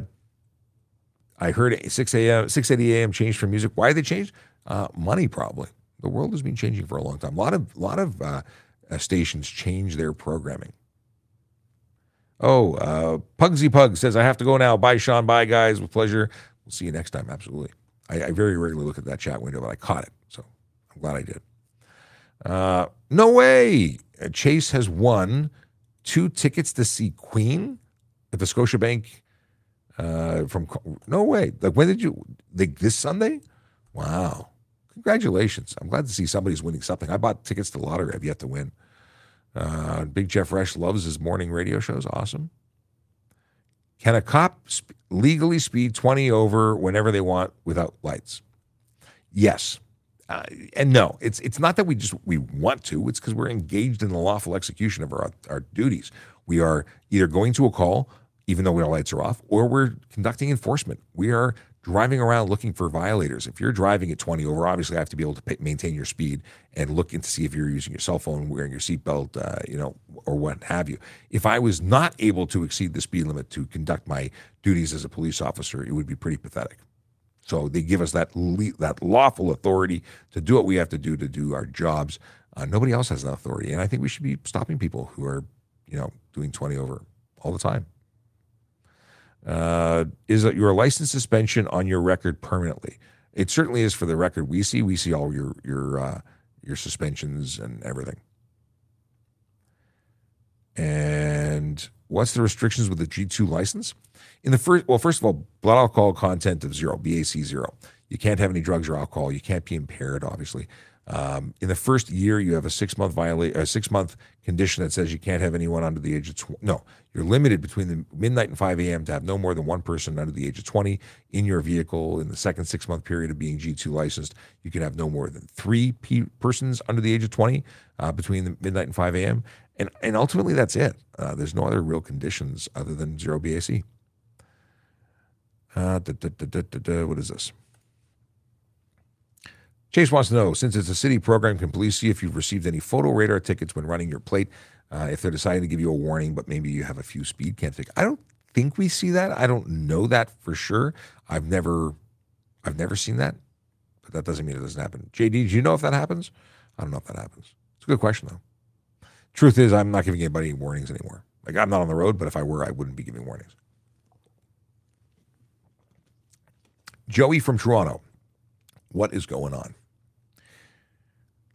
I heard 6 a.m. 6:80 a.m. changed from music. Why did they change? Uh, money, probably. The world has been changing for a long time. A lot of, lot of uh, uh, stations change their programming. Oh, uh, Pugsy Pug says, I have to go now. Bye, Sean. Bye, guys. With pleasure. We'll see you next time. Absolutely. I, I very rarely look at that chat window, but I caught it. So I'm glad I did. Uh, no way. Uh, Chase has won two tickets to see Queen at the Scotiabank uh, from. No way. Like, when did you? Like, this Sunday? Wow. Congratulations. I'm glad to see somebody's winning something. I bought tickets to the lottery. I've yet to win. Uh, Big Jeff Resch loves his morning radio shows. Awesome. Can a cop sp- legally speed 20 over whenever they want without lights? Yes. Uh, and no, it's it's not that we just we want to. It's because we're engaged in the lawful execution of our our duties. We are either going to a call, even though our lights are off, or we're conducting enforcement. We are driving around looking for violators. If you're driving at 20 over, obviously I have to be able to pay, maintain your speed and look and see if you're using your cell phone, wearing your seatbelt, uh, you know, or what have you. If I was not able to exceed the speed limit to conduct my duties as a police officer, it would be pretty pathetic. So they give us that le- that lawful authority to do what we have to do to do our jobs. Uh, nobody else has that authority, and I think we should be stopping people who are, you know, doing 20 over all the time. Uh, is your license suspension on your record permanently? It certainly is for the record we see. We see all your your uh, your suspensions and everything. And what's the restrictions with the G2 license? In the first, well, first of all, blood alcohol content of zero, BAC zero. You can't have any drugs or alcohol. You can't be impaired, obviously. Um, in the first year, you have a six month violate a six month condition that says you can't have anyone under the age of 20. No, you're limited between the midnight and 5 a.m. to have no more than one person under the age of 20 in your vehicle. In the second six month period of being G2 licensed, you can have no more than three pe- persons under the age of 20 uh, between the midnight and 5 a.m. And, and ultimately, that's it. Uh, there's no other real conditions other than zero BAC. Uh, da, da, da, what is this? Chase wants to know since it's a city program, can police see if you've received any photo radar tickets when running your plate? Uh, if they're deciding to give you a warning, but maybe you have a few speed can't think. I don't think we see that. I don't know that for sure. I've never, I've never seen that, but that doesn't mean it doesn't happen. JD, do you know if that happens? I don't know if that happens. It's a good question though. Truth is, I'm not giving anybody warnings anymore. Like I'm not on the road, but if I were, I wouldn't be giving warnings. Joey from Toronto, what is going on?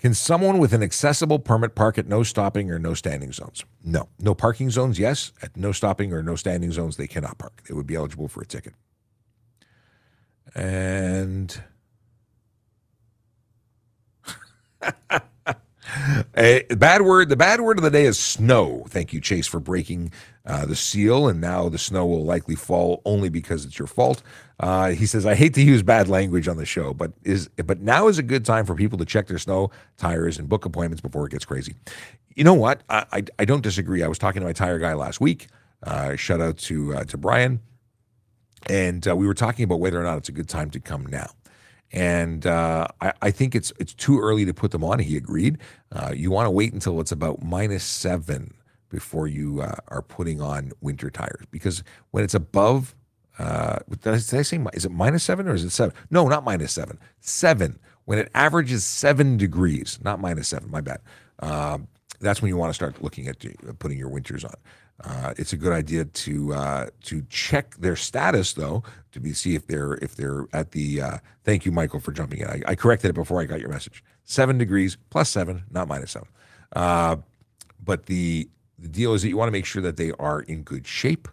Can someone with an accessible permit park at no stopping or no standing zones? No. No parking zones, yes. At no stopping or no standing zones, they cannot park. They would be eligible for a ticket. And A bad word. The bad word of the day is snow. Thank you, Chase, for breaking uh, the seal. And now the snow will likely fall only because it's your fault. Uh, he says, "I hate to use bad language on the show, but is but now is a good time for people to check their snow tires and book appointments before it gets crazy." You know what? I I, I don't disagree. I was talking to my tire guy last week. Uh, shout out to uh, to Brian, and uh, we were talking about whether or not it's a good time to come now and uh, I, I, think it's it's too early to put them on. He agreed. Uh, you want to wait until it's about minus seven before you uh, are putting on winter tires because when it's above, uh, did I, did I say is it minus seven or is it seven? No, not minus seven. Seven. When it averages seven degrees, not minus seven. My bad. Um, that's when you want to start looking at putting your winters on. Uh, it's a good idea to uh, to check their status though to be see if they're if they're at the. Uh, thank you, Michael, for jumping in. I, I, corrected it before I got your message. Seven degrees plus seven, not minus seven. Uh, but the the deal is that you want to make sure that they are in good shape.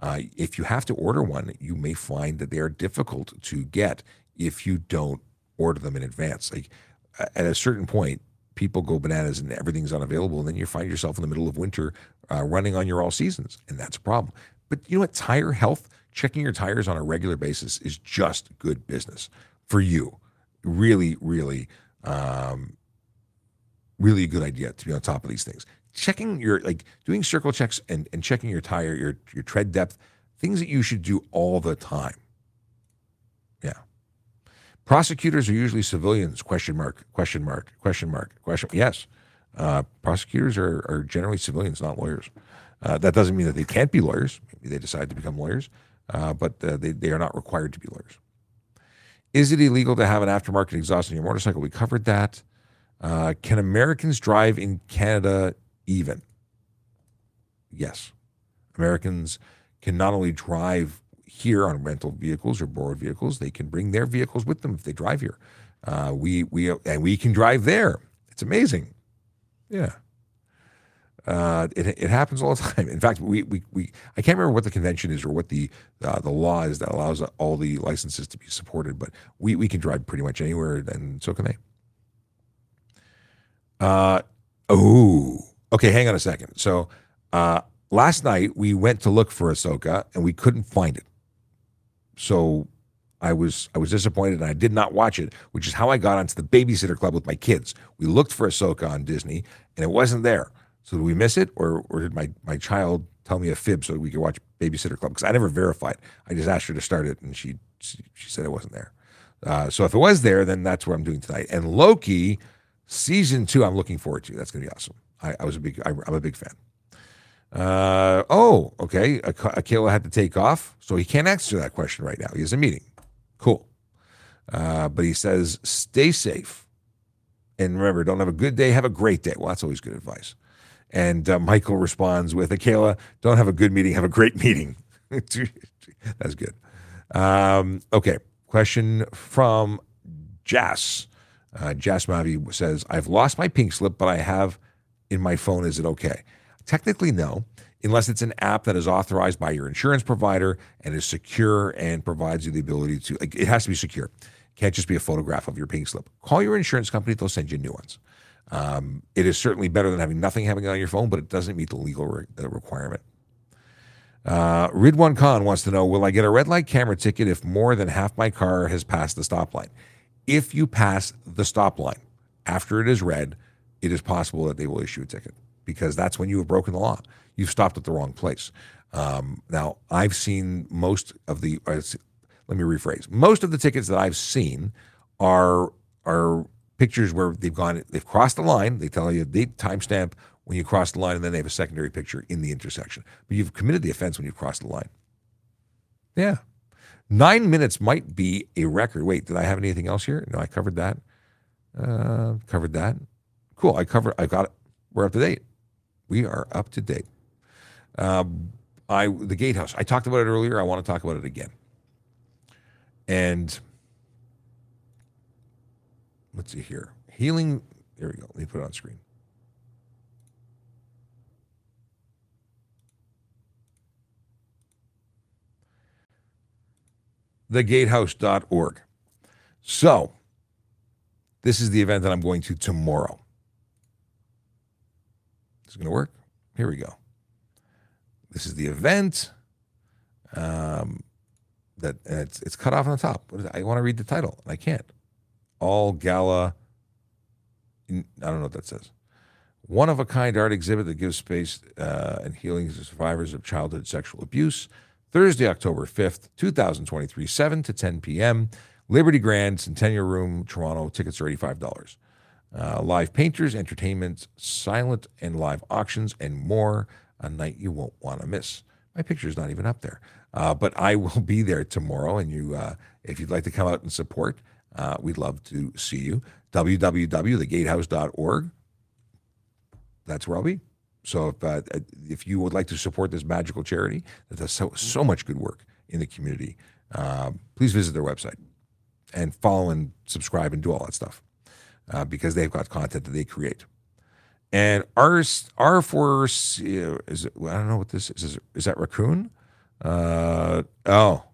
Uh, if you have to order one, you may find that they are difficult to get if you don't order them in advance. Like at a certain point, people go bananas and everything's unavailable, and then you find yourself in the middle of winter uh, running on your all seasons, and that's a problem. But you know what? Tire health, checking your tires on a regular basis is just good business for you. Really, really, um, really a good idea to be on top of these things. Checking your like doing circle checks and, and checking your tire, your your tread depth, things that you should do all the time. Prosecutors are usually civilians? Question mark. Question mark. Question mark. Question. Yes, uh, prosecutors are, are generally civilians, not lawyers. Uh, that doesn't mean that they can't be lawyers. Maybe they decide to become lawyers, uh, but uh, they they are not required to be lawyers. Is it illegal to have an aftermarket exhaust on your motorcycle? We covered that. Uh, can Americans drive in Canada even? Yes, Americans can not only drive here on rental vehicles or borrowed vehicles. They can bring their vehicles with them if they drive here. Uh, we we and we can drive there. It's amazing. Yeah. Uh, it, it happens all the time. In fact, we, we, we I can't remember what the convention is or what the uh, the law is that allows all the licenses to be supported, but we, we can drive pretty much anywhere, and so can they. Uh, oh, okay. Hang on a second. So uh, last night we went to look for Ahsoka and we couldn't find it. So I was I was disappointed and I did not watch it, which is how I got onto the babysitter club with my kids. We looked for Ahsoka on Disney and it wasn't there. So did we miss it or or did my, my child tell me a fib so we could watch Babysitter Club because I never verified. I just asked her to start it, and she she, said it wasn't there. Uh, so if it was there, then that's what I'm doing tonight. And Loki season two, I'm looking forward to. That's to be awesome. I, I was a big, I, I'm a big fan. Uh, oh, okay. Ak- Akela had to take off, so he can't answer that question right now. He has a meeting. Cool. Uh, but he says, stay safe. And remember, don't have a good day, have a great day. Well, that's always good advice. And uh, Michael responds with, Akela, don't have a good meeting, have a great meeting. that's good. Um, okay. Question from Jas. Uh, Jas Mavi says, I've lost my pink slip, but I have in my phone. Is it okay? Technically, no, unless it's an app that is authorized by your insurance provider and is secure and provides you the ability to, it has to be secure. Can't just be a photograph of your pink slip. Call your insurance company, they'll send you new ones. Um, it is certainly better than having nothing it on your phone, but it doesn't meet the legal re- requirement. Uh, Ridwan Khan wants to know Will I get a red light camera ticket if more than half my car has passed the stop line? If you pass the stop line after it is red, it is possible that they will issue a ticket because that's when you have broken the law. You've stopped at the wrong place. Um, now, I've seen most of the, uh, let me rephrase, most of the tickets that I've seen are are pictures where they've gone, they've crossed the line. They tell you the timestamp when you cross the line, and then they have a secondary picture in the intersection. But you've committed the offense when you've crossed the line. Yeah. Nine minutes might be a record. Wait, did I have anything else here? No, I covered that. Uh, covered that. Cool. I covered. I got it. We're up to date. We are up to date. Um, I the gatehouse. I talked about it earlier. I want to talk about it again. And let's see here. Healing. There we go. Let me put it on screen. thegatehouse.org. So, this is the event that I'm going to tomorrow. Is going to work? Here we go. This is the event. Um, that it's it's cut off on the top. I want to read the title and I can't. All gala. I don't know what that says. One of a kind art exhibit that gives space uh, and healing to survivors of childhood sexual abuse. Thursday, October 5th, 2023, 7 to 10 p.m. Liberty Grand, Centennial Room, Toronto. Tickets are $85. Uh, live painters, entertainment, silent and live auctions, and more. A night you won't want to miss. My picture's not even up there. Uh, but I will be there tomorrow, and you, uh, if you'd like to come out and support, uh, we'd love to see you. www.thegatehouse.org. That's where I'll be. So if uh, if you would like to support this magical charity that does so so much good work in the community, please visit their website and follow and subscribe and do all that stuff uh, because they've got content that they create. And R R four is it, I don't know what this is. Is, is that raccoon? Uh, oh,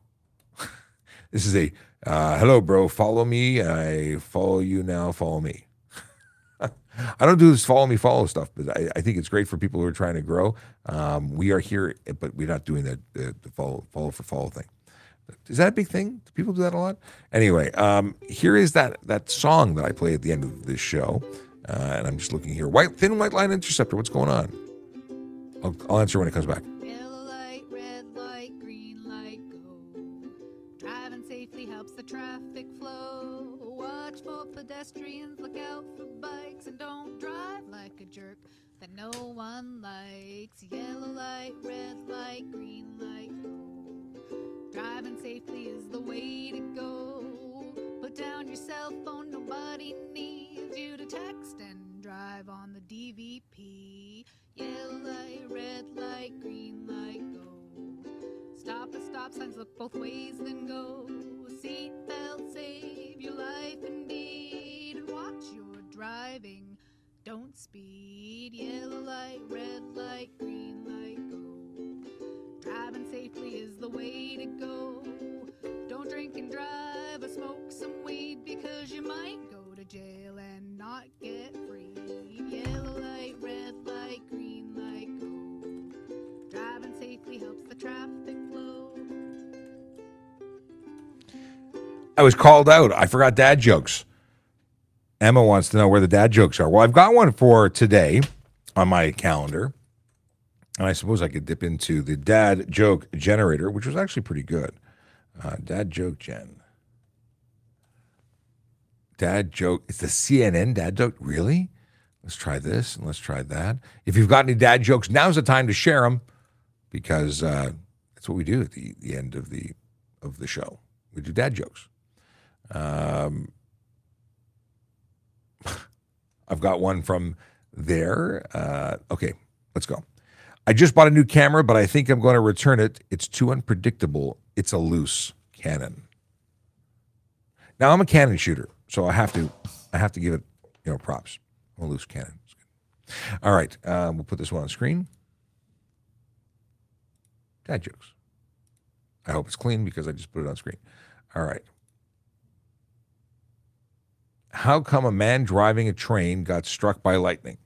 this is a uh, hello, bro. Follow me. I follow you now. Follow me. I don't do this follow me, follow stuff, but I, I, think it's great for people who are trying to grow. Um, we are here, but we're not doing the, the, the, follow follow for follow thing. Is that a big thing? Do people do that a lot? Anyway, um, here is that that song that I play at the end of this show, uh, and I'm just looking here. White thin white line interceptor. What's going on? I'll, I'll answer when it comes back. Yellow light, red light, green light, go. Driving safely helps the traffic flow. Watch for pedestrians, look out for bikes, and don't drive like a jerk that no one likes. Yellow light, red light, green light. Driving safely is the way to go. Put down your cell phone, nobody needs you to text and drive on the DVP. Yellow light, red light, green light, go. Stop at stop signs, look both ways, then go seatbelt save your life indeed. And watch your driving, don't speed. Yellow light, red light, way to go. Don't drink and drive or smoke some weed because you might go to jail and not get free. Yellow light, red light, green light, go. Driving safely helps the traffic flow. I was called out. I forgot dad jokes. Emma wants to know where the dad jokes are. Well, I've got one for today on my calendar. And I suppose I could dip into the dad joke generator, which was actually pretty good. Uh, dad joke gen. Dad joke. It's the CNN dad joke. Really? Let's try this and let's try that. If you've got any dad jokes, now's the time to share them because uh, that's what we do at the, the end of the of the show. We do dad jokes. Um, I've got one from there. Uh, okay, let's go. I just bought a new camera, but I think I'm going to return it. It's too unpredictable. It's a loose Canon. Now I'm a Canon shooter, so I have to I have to give it you know props. I'm a loose Canon. All right, uh, we'll put this one on screen. Dad jokes. I hope it's clean because I just put it on screen. All right. How come a man driving a train got struck by lightning?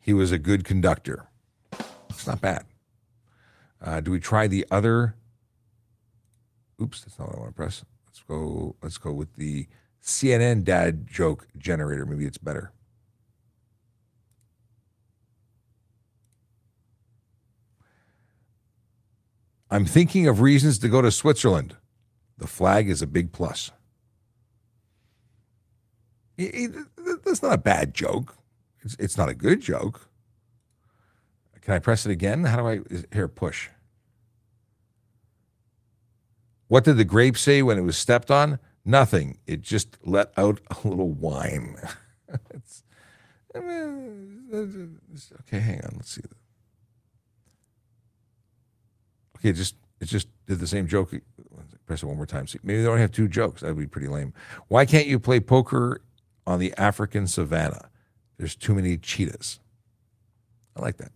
He was a good conductor. It's not bad. Uh, do we try the other? Oops, that's not what I want to press. Let's go. Let's go with the CNN dad joke generator. Maybe it's better. I'm thinking of reasons to go to Switzerland. The flag is a big plus. That's not a bad joke. It's, it's not a good joke. Can I press it again? How do I here push? What did the grape say when it was stepped on? Nothing. It just let out a little it's, I mean, okay, hang on. Let's see. Okay, just it just did the same joke. Press it one more time. See, maybe they don't have two jokes. That'd be pretty lame. Why can't you play poker on the African savannah? There's too many cheetahs. I like that.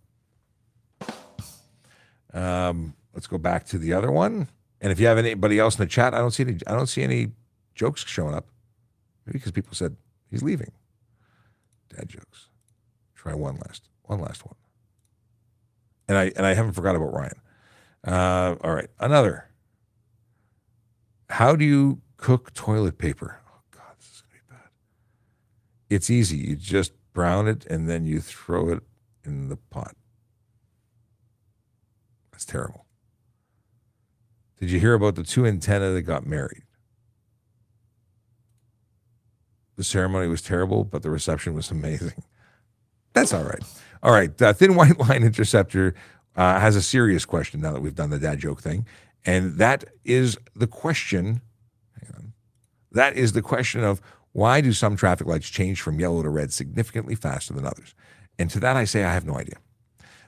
Um, let's go back to the other one. And if you have anybody else in the chat, I don't see any. I don't see any jokes showing up. Maybe because people said he's leaving. Dad jokes. Try one last. One last one. And I and I haven't forgot about Ryan. Uh, all right, another. How do you cook toilet paper? Oh God, this is gonna be bad. It's easy. You just brown it and then you throw it in the pot. That's terrible. Did you hear about the two antenna that got married? The ceremony was terrible, but the reception was amazing. That's all right. All right. Uh, thin white line interceptor uh, has a serious question now that we've done the dad joke thing. And that is the question. Hang on. That is the question of why do some traffic lights change from yellow to red significantly faster than others? And to that, I say I have no idea.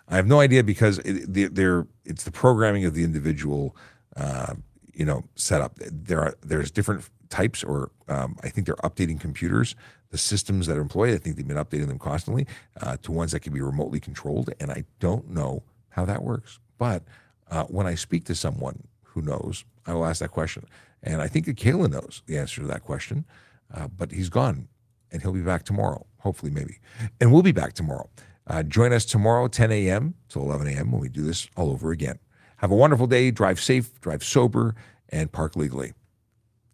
I have no idea because it, they're, it's the programming of the individual, uh, you know, setup. There are there's different types, or um, I think they're updating computers, the systems that are employed. I think they've been updating them constantly uh, to ones that can be remotely controlled, and I don't know how that works. But uh, when I speak to someone who knows, I will ask that question, and I think that Akela knows the answer to that question. Uh, but he's gone, and he'll be back tomorrow, hopefully, maybe, and we'll be back tomorrow. Uh, join us tomorrow, 10 a.m. to 11 a.m. when we do this all over again. Have a wonderful day. Drive safe, drive sober, and park legally.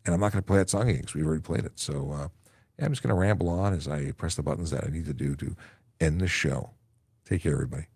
And I'm not going to play that song again because we've already played it. So uh, yeah, I'm just going to ramble on as I press the buttons that I need to do to end the show. Take care, everybody.